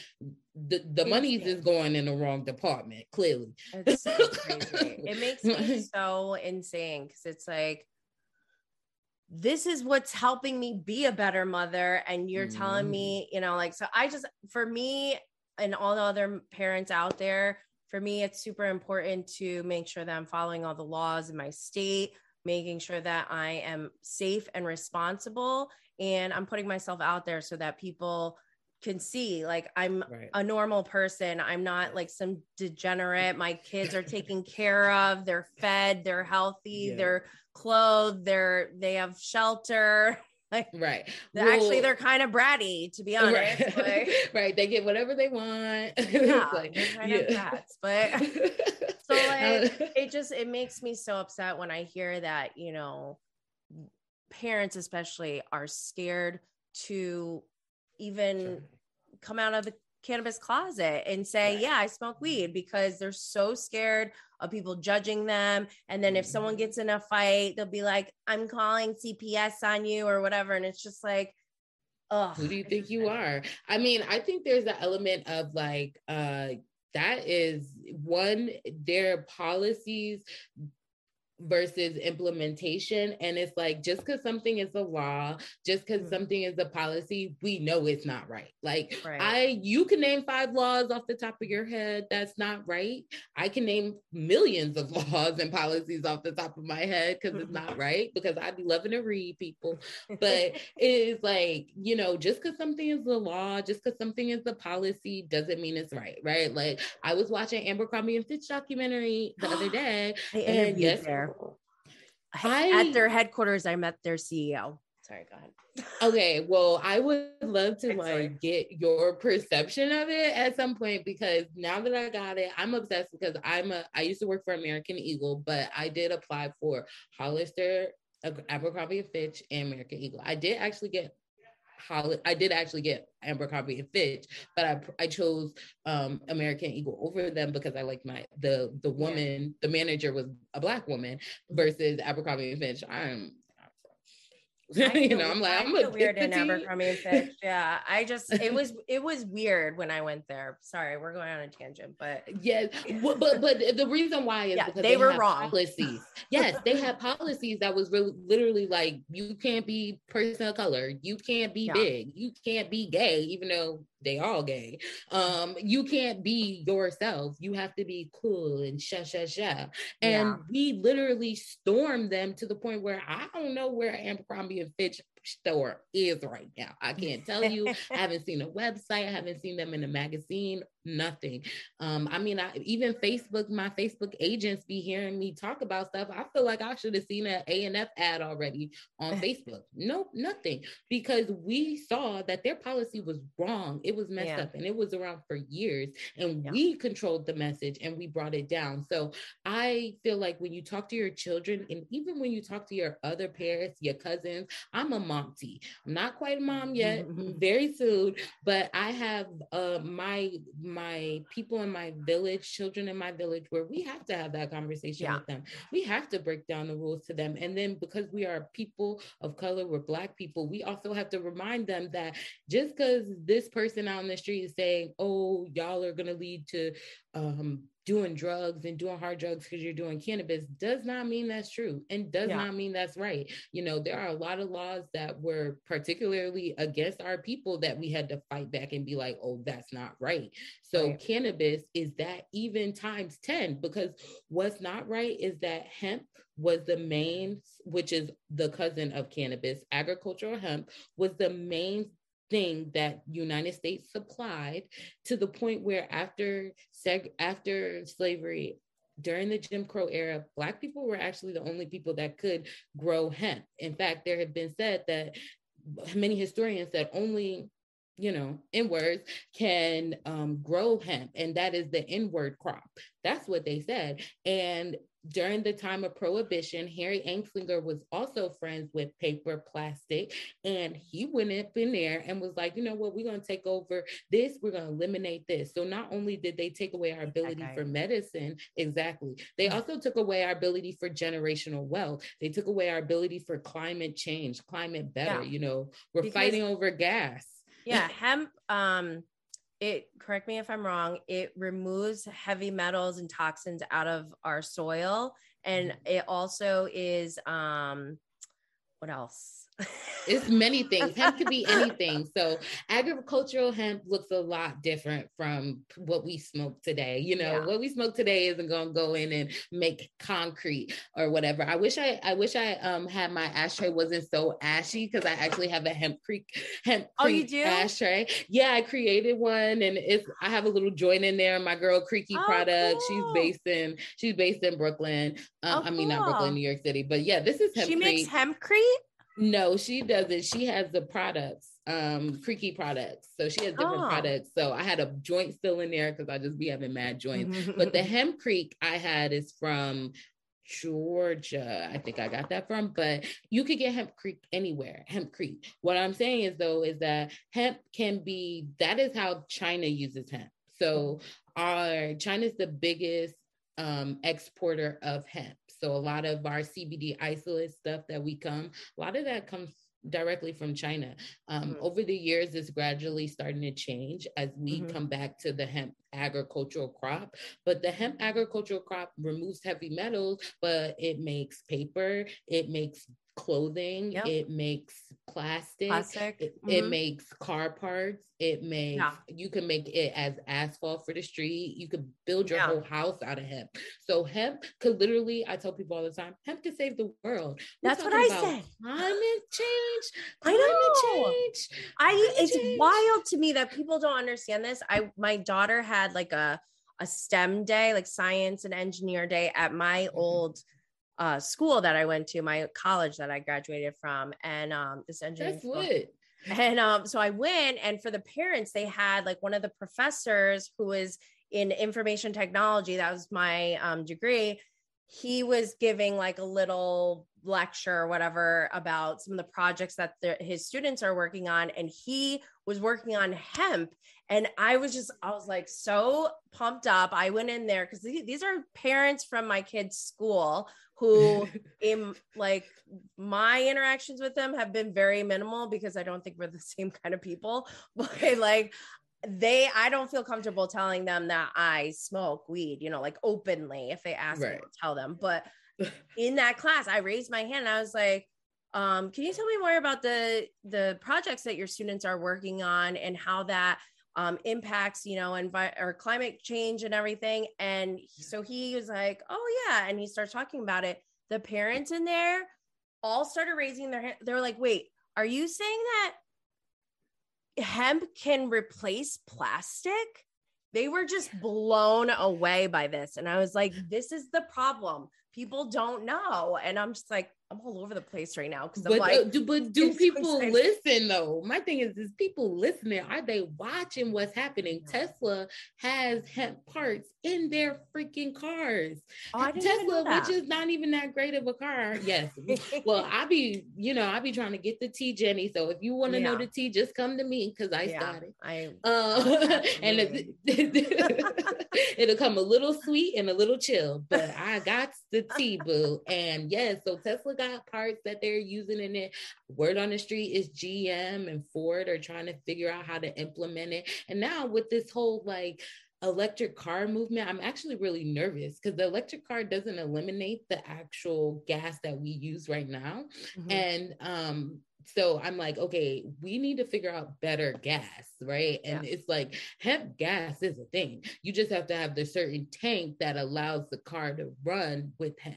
the, the money is going in the wrong department clearly it's so [laughs] crazy it makes me so insane because it's like this is what's helping me be a better mother and you're mm. telling me mm. you know like so i just for me and all the other parents out there for me it's super important to make sure that i'm following all the laws in my state making sure that i am safe and responsible and I'm putting myself out there so that people can see like I'm right. a normal person. I'm not like some degenerate. My kids are [laughs] taken care of, they're fed, they're healthy, yeah. they're clothed, they're they have shelter. [laughs] Like, right. Actually, they're kind of bratty, to be honest. Right. [laughs] Like, right. They get whatever they want. Yeah, like, they're kind yeah. of brats, but so like uh, it just it makes me so upset when I hear that you know parents especially are scared to even sure. come out of the cannabis closet and say, right. Yeah, I smoke weed because they're so scared of people judging them. And then if someone mm-hmm. gets in a fight, they'll be like, I'm calling CPS on you or whatever. And it's just like, oh. Who do you think you are? I mean, I think there's an element of like, uh, that is one, their policies versus implementation. And it's like, just because something is a law, just because mm-hmm. something is a policy, we know it's not right. Like, right. I, you can name five laws off the top of your head that's not right. I can name millions of [laughs] laws and policies off the top of my head because it's not right, because I'd be loving to read people. [laughs] But it's like, you know, just because something is a law, just because something is a policy doesn't mean it's right, right? Like, I was watching Abercrombie and Fitch documentary the other [gasps] day. and yes, there. I, at their headquarters, I met their CEO. Sorry, go ahead. okay, well, I would love to [laughs] like get your perception of it at some point because now that I got it, I'm obsessed because I'm a I used to work for American Eagle, but I did apply for Hollister, Abercrombie and Fitch, and American Eagle. I did actually get Holly, I did actually get Abercrombie and Fitch, but I I chose um American Eagle over them because I like my the the woman, the manager was a black woman versus Abercrombie and Fitch. I'm [laughs] you know, I'm like, I'm a weird in petite- Abercrombie and Fitch. Yeah, I just it [laughs] was it was weird when I went there. Sorry, we're going on a tangent, but Yes, [laughs] but, but but the reason why is Yeah, because they were wrong. Policies, yes, they had policies that was really literally like you can't be person of color, you can't be Yeah. big, you can't be gay, even though they all gay. Um, you can't be yourself. You have to be cool and sha sha sha. And Yeah. we literally stormed them to the point where I don't know where Abercrombie and Fitch store is right now. I can't tell you. [laughs] I haven't seen a website. I haven't seen them in a magazine. Nothing. Um, I mean, I even Facebook, my Facebook agents be hearing me talk about stuff. I feel like I should have seen an A and F ad already on [laughs] Facebook. Nope, nothing. Because we saw that their policy was wrong. It was messed Yeah. up and it was around for years. And Yeah. we controlled the message and we brought it down. So I feel like when you talk to your children, and even when you talk to your other parents, your cousins, I'm a I'm not quite a mom yet, very soon, but I have uh, my my people in my village, children in my village, where we have to have that conversation Yeah. with them. We have to break down the rules to them, and then because we are people of color, we're Black people, we also have to remind them that just because this person out in the street is saying, "Oh, y'all are gonna lead to," um, doing drugs and doing hard drugs because you're doing cannabis does not mean that's true and does Yeah. not mean that's right. You know, there are a lot of laws that were particularly against our people that we had to fight back and be like, oh, that's not right. So Right. cannabis is that even times 10 because what's not right is that hemp was the main, which is the cousin of cannabis, agricultural hemp was the main thing that United States supplied to the point where after seg- after slavery during the Jim Crow era, Black people were actually the only people that could grow hemp. In fact, there have been said that many historians said only, you know, N-words can um, grow hemp, and that is the N-word crop. That's what they said. And during the time of prohibition, Harry Anslinger was also friends with paper plastic, and he went up in there and was like, you know what, we're going to take over this, we're going to eliminate this. So not only did they take away our ability guy. for medicine, exactly, they also took away our ability for generational wealth. They took away our ability for climate change, climate better. Yeah. You know, we're Because- fighting over gas. yeah hemp um it correct me if i'm wrong it removes heavy metals and toxins out of our soil and Mm-hmm. it also is um what else It's many things. Hemp could be anything. [laughs] So agricultural hemp looks a lot different from what we smoke today. You know, Yeah. what we smoke today isn't going to go in and make concrete or whatever. I wish I, I wish I um had my ashtray wasn't so ashy because I actually have a hempcrete hemp Oh, you do? ashtray. Yeah, I created one and it's I have a little joint in there. My girl Creaky Oh, product. She's based in she's based in Brooklyn. Um, Oh, I mean not Brooklyn. New York City. But yeah, this is hemp she makes hemp Creek. hempcrete No, she doesn't. She has the products, um, creaky products. So she has different Oh. products. So I had a joint still in there because I just be having mad joints. But the [laughs] hempcrete I had is from Georgia. I think I got that from, but you could get hempcrete anywhere, hempcrete. What I'm saying is though, is that hemp can be that is how China uses hemp. So our China's the biggest um exporter of hemp. So a lot of our CBD isolate stuff that we come, a lot of that comes directly from China. Um, Mhm. Over the years, it's gradually starting to change as we Mhm. come back to the hemp agricultural crop. But the hemp agricultural crop removes heavy metals, but it makes paper, it makes clothing, Yep. it makes plastic, plastic it, it Mhm. makes car parts. It makes Yeah. you can make it as asphalt for the street. You could build your Yeah. whole house out of hemp. So hemp could literally, I tell people all the time, hemp could save the world. We're That's what I said. Climate change. [gasps] I Climate know. change. I it's change. wild to me that people don't understand this. I my daughter had like a a STEM day, like science and engineer day at my Mhm. old uh, school that I went to, my college that I graduated from, and um, this engineering. That's what. And um, so I went, and for the parents, they had like one of the professors who was in information technology. That was my um, degree. He was giving like a little lecture or whatever about some of the projects that the, his students are working on, and he was working on hemp. And I was just, I was like so pumped up. I went in there because these are parents from my kids' school who [laughs] in like my interactions with them have been very minimal because I don't think we're the [laughs] same kind of people. [laughs] But like they I don't feel comfortable telling them that I smoke weed, you know, like openly if they ask right. me to tell them. But in that class, I raised my hand and I was like, um, can you tell me more about the the projects that your students are working on and how that um, impacts, you know, envi- or climate change and everything. And so he was like, "Oh yeah," and he starts talking about it. The parents in there all started raising their hand. They were like, "Wait, are you saying that hemp can replace plastic?" They were just [laughs] blown away by this, and I was like, "This is the problem. People don't know." And I'm just like, I'm all over the place right now because I'm but, like, uh, do, but do people listen though? My thing is, is people listening? Are they watching what's happening? Tesla has hemp parts in their freaking cars. Oh, Tesla, which is not even that great of a car. [laughs] Yes. well, I be, you know, I be trying to get the tea, Jenny. So if you want to yeah. know the tea, just come to me because I yeah, got it. I uh, [laughs] and it, [laughs] it'll come a little sweet and a little chill, but I got the tea, boo. And yes, so Tesla got parts that they're using in it. Word on the street is GM and Ford are trying to figure out how to implement it. And now with this whole like electric car movement, I'm actually really nervous because the electric car doesn't eliminate the actual gas that we use right now. Mm-hmm. And um, so I'm like, okay, we need to figure out better gas, right? And yeah. it's like hemp gas is a thing. You just have to have the certain tank that allows the car to run with hemp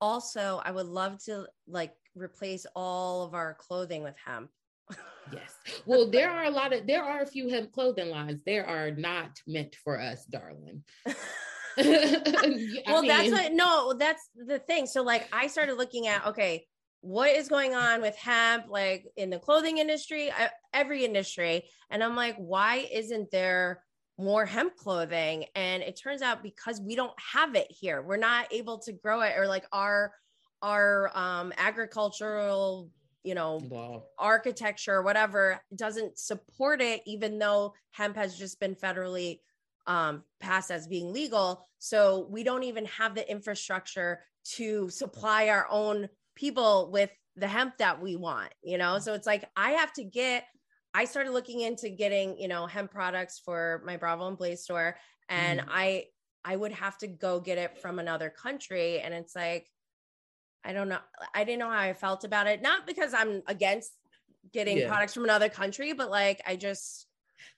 also i would love to like replace all of our clothing with hemp. Yes. [laughs] Well there are a lot of there are a few hemp clothing lines. There are not meant for us darling. [laughs] [laughs] Well mean, that's what no that's the thing. So like i started looking at okay what is going on with hemp like in the clothing industry uh, every industry. And i'm like why isn't there more hemp clothing and it turns out because we don't have it here we're not able to grow it or like our our um agricultural you know wow. architecture or whatever doesn't support it even though hemp has just been federally um, passed as being legal so we don't even have the infrastructure to supply our own people with the hemp that we want you know so it's like i have to get I started looking into getting, you know, hemp products for my Bravo and Blaze store. And mm. I I would have to go get it from another country. And it's like, I don't know. I didn't know how I felt about it. Not because I'm against getting yeah. products from another country, but like I just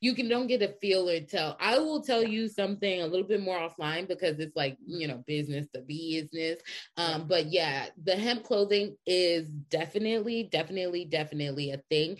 you can don't get a feel or tell. I will tell you something a little bit more offline because it's like you know business to business. Um, but yeah, the hemp clothing is definitely, definitely, definitely a thing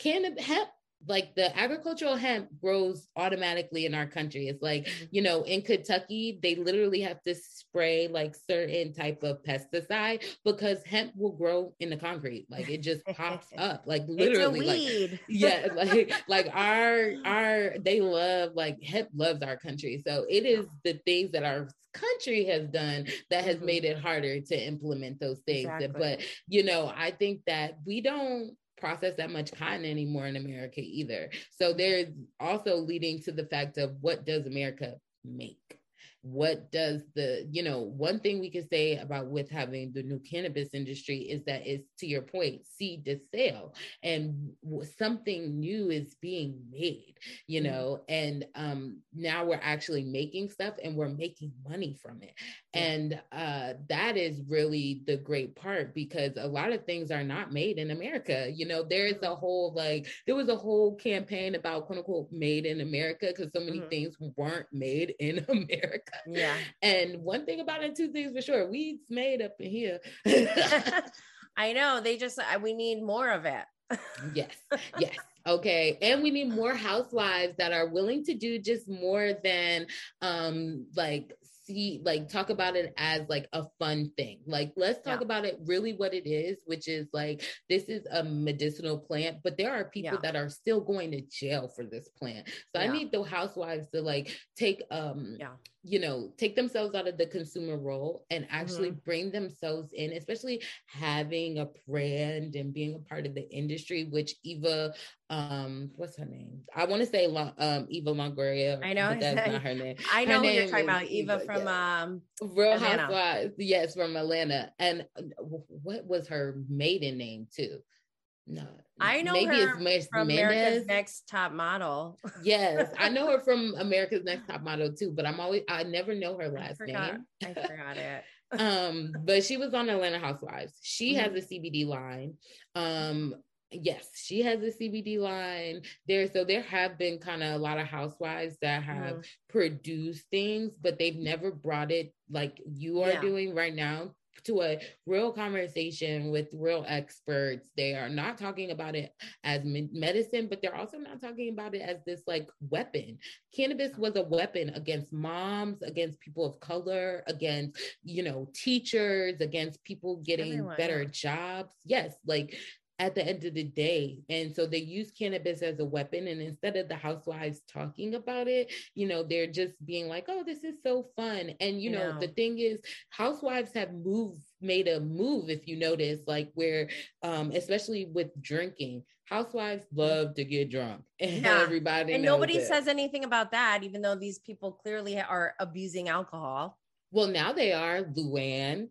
cannabis hemp like the agricultural hemp grows automatically in our country. It's like, mm-hmm. you know, in Kentucky, they literally have to spray like certain type of pesticide because hemp will grow in the concrete. Like it just pops [laughs] up. Like literally like [laughs] yeah, like like our our they love like hemp loves our country. So it is the things that our country has done that has mm-hmm. made it harder to implement those things. Exactly. But you know, I think that we don't process that much cotton anymore in America either. So there's also leading to the fact of what does America make? What does the you know one thing we can say about with having the new cannabis industry is that it's to your point seed to sale and something new is being made you mm-hmm. know and um now we're actually making stuff and we're making money from it and uh that is really the great part because a lot of things are not made in america you know there's a whole like there was a whole campaign about quote unquote made in america because so many mm-hmm. things weren't made in [laughs] america yeah. [laughs] And one thing about it, two things for sure, weed's made up in here. [laughs] [laughs] I know. They just we need more of it. yes. Yes. Okay. And we need more housewives that are willing to do just more than um like see like talk about it as like a fun thing. Like let's talk yeah. about it really what it is, which is like this is a medicinal plant, but there are people yeah. that are still going to jail for this plant. So yeah. I need the housewives to like take um yeah you know take themselves out of the consumer role and actually mm-hmm. bring themselves in especially having a brand and being a part of the industry which eva um what's her name i want to say um eva longoria i know that's not her name [laughs] i know her you're talking about eva, eva from yeah. um real Atlanta. housewives yes from atlanta and uh, what was her maiden name too no, I know maybe her it's from Mendez. America's Next Top Model. [laughs] yes, I know her from America's Next Top Model too, but I'm always I never know her last I forgot, name. I forgot it. [laughs] um, but she was on Atlanta Housewives. She mm-hmm. has a CBD line. Um, yes, she has a CBD line there. So there have been kind of a lot of housewives that have mm-hmm. produced things, but they've never brought it like you are yeah. doing right now to a real conversation with real experts. They are not talking about it as medicine, but they're also not talking about it as this like weapon. Cannabis was a weapon against moms, against people of color, against, you know, teachers, against people getting Everyone. better jobs. Yes, like at the end of the day. And so they use cannabis as a weapon. And instead of the housewives talking about it, you know, they're just being like, oh, this is so fun. And, you know, the thing is, housewives have moved, made a move, if you notice, like where, um, especially with drinking, housewives love to get drunk [laughs] and yeah. everybody and nobody it. says anything about that even though these people clearly are abusing alcohol well now they are luann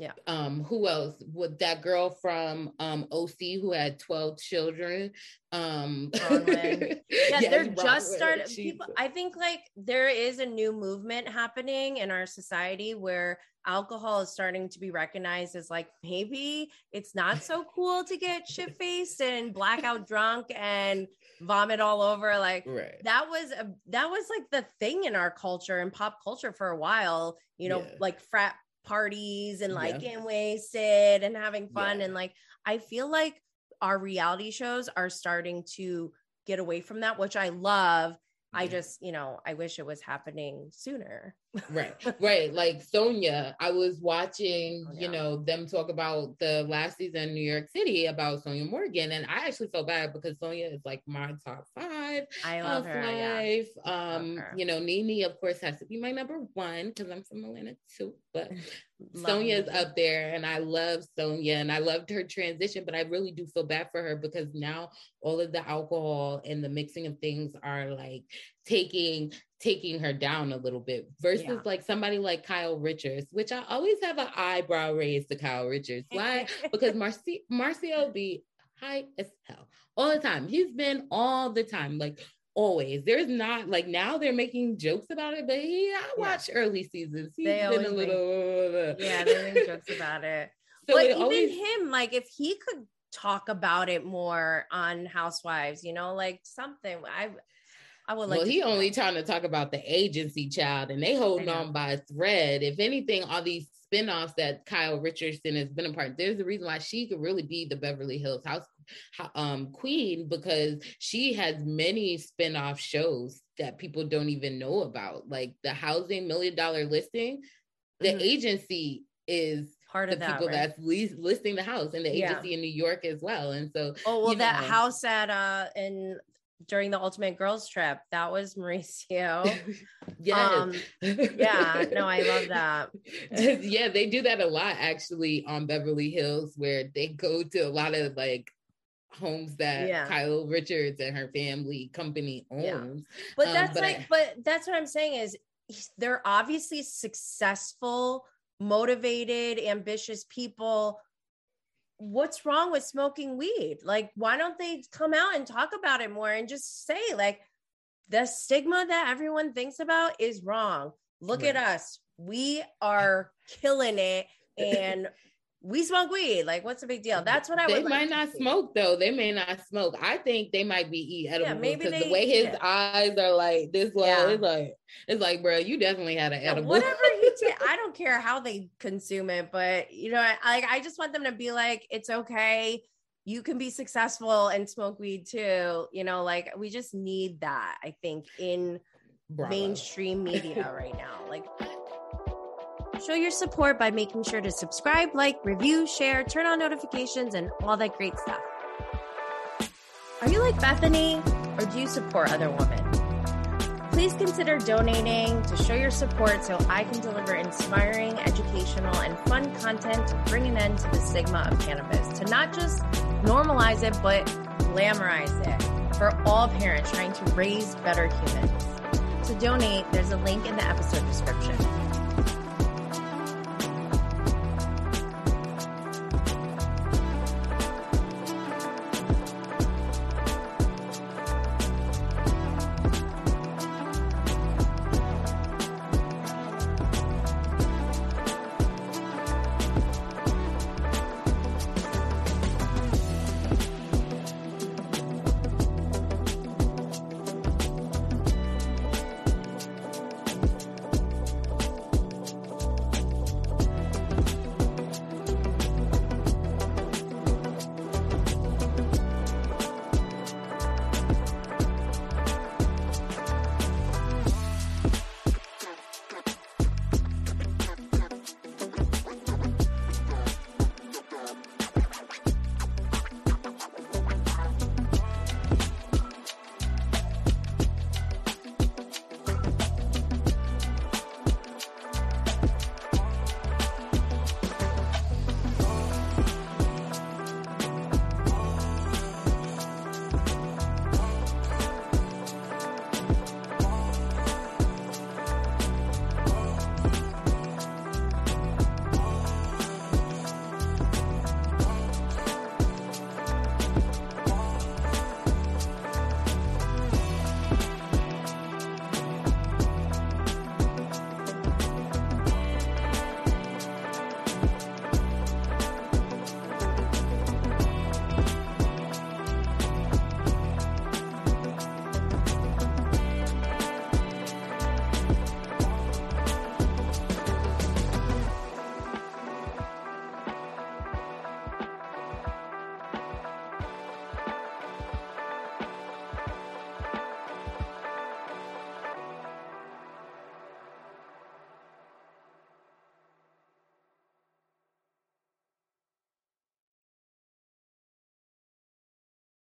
yeah. Um, who else? With that girl from um OC who had 12 children. Um [laughs] yeah, yes, they're just started people. I think like there is a new movement happening in our society where alcohol is starting to be recognized as like maybe it's not so cool to get shit faced and blackout drunk and vomit all over like right. that was a that was like the thing in our culture and pop culture for a while you know yeah. like frat parties and like yeah. getting wasted and having fun. Yeah. And like, I feel like our reality shows are starting to get away from that, which I love. I mm-hmm. just, you know, I wish it was happening sooner. Right, [laughs] right. Like Sonja I was watching, oh, yeah. you know, them talk about the last season in New York City about Sonja Morgan, and I actually felt bad because Sonja is like my top five. I love her. Life. Yeah. Um, her. you know, Nene, of course, has to be my number one because I'm from Atlanta too. But [laughs] Sonja is up there, and I love Sonja and I loved her transition. But I really do feel bad for her because now all of the alcohol and the mixing of things are like taking taking her down a little bit versus yeah. like somebody like Kyle Richards, which I always have an eyebrow raised to Kyle Richards. Why? [laughs] because Marci- Mauricio be high as hell all the time. He's been all the time, like always. There's not like now they're making jokes about it, but he I watch yeah. early seasons. He's they been a little make, yeah, they make [laughs] jokes about it. So but it even always, him, like if he could talk about it more on Housewives, you know, like something I I would like. Well, he only trying to talk about the agency child, and they holding on by a thread. If anything, all these spinoffs that Kyle Richardson has been a part, there's a reason why she could really be the Beverly Hills House um, queen because she has many spinoff shows that people don't even know about, like the Housing Million Dollar Listing. The mm-hmm. agency is part of the that, people right? that's least listing the house and the agency yeah. in New York as well. And so, oh well, that know. house at uh in during the Ultimate Girls Trip. That was Mauricio. [laughs] yes. Um, [laughs] yeah. No, I love that. [laughs] yeah, they do that a lot actually on Beverly Hills, where they go to a lot of like homes that yeah. Kyle Richards and her family company owns. Yeah. But um, that's but like, I, but that's what I'm saying is they're obviously successful, motivated, ambitious people what's wrong with smoking weed? Like, why don't they come out and talk about it more and just say, like, the stigma that everyone thinks about is wrong. Look right. at us. We are killing it. [laughs] And we smoke weed. Like, what's the big deal? That's what I they might like not smoke though. They may not smoke. I think they might be eat edible. Yeah, maybe because the way his yeah. eyes are like this low, yeah. it's like it's like, bro, you definitely had an edible. Whatever he, [laughs] I don't care how they consume it, but you know, like I just want them to be like, it's okay. You can be successful and smoke weed too. You know, like we just need that. I think in Bravo. mainstream media right now, like. Show your support by making sure to subscribe, like, review, share, turn on notifications, and all that great stuff. Are you like Bethenny, or do you support other women? Please consider donating to show your support so I can deliver inspiring, educational, and fun content to bring an end to the stigma of cannabis, to not just normalize it, but glamorize it for all parents trying to raise better humans. To donate, there's a link in the episode description.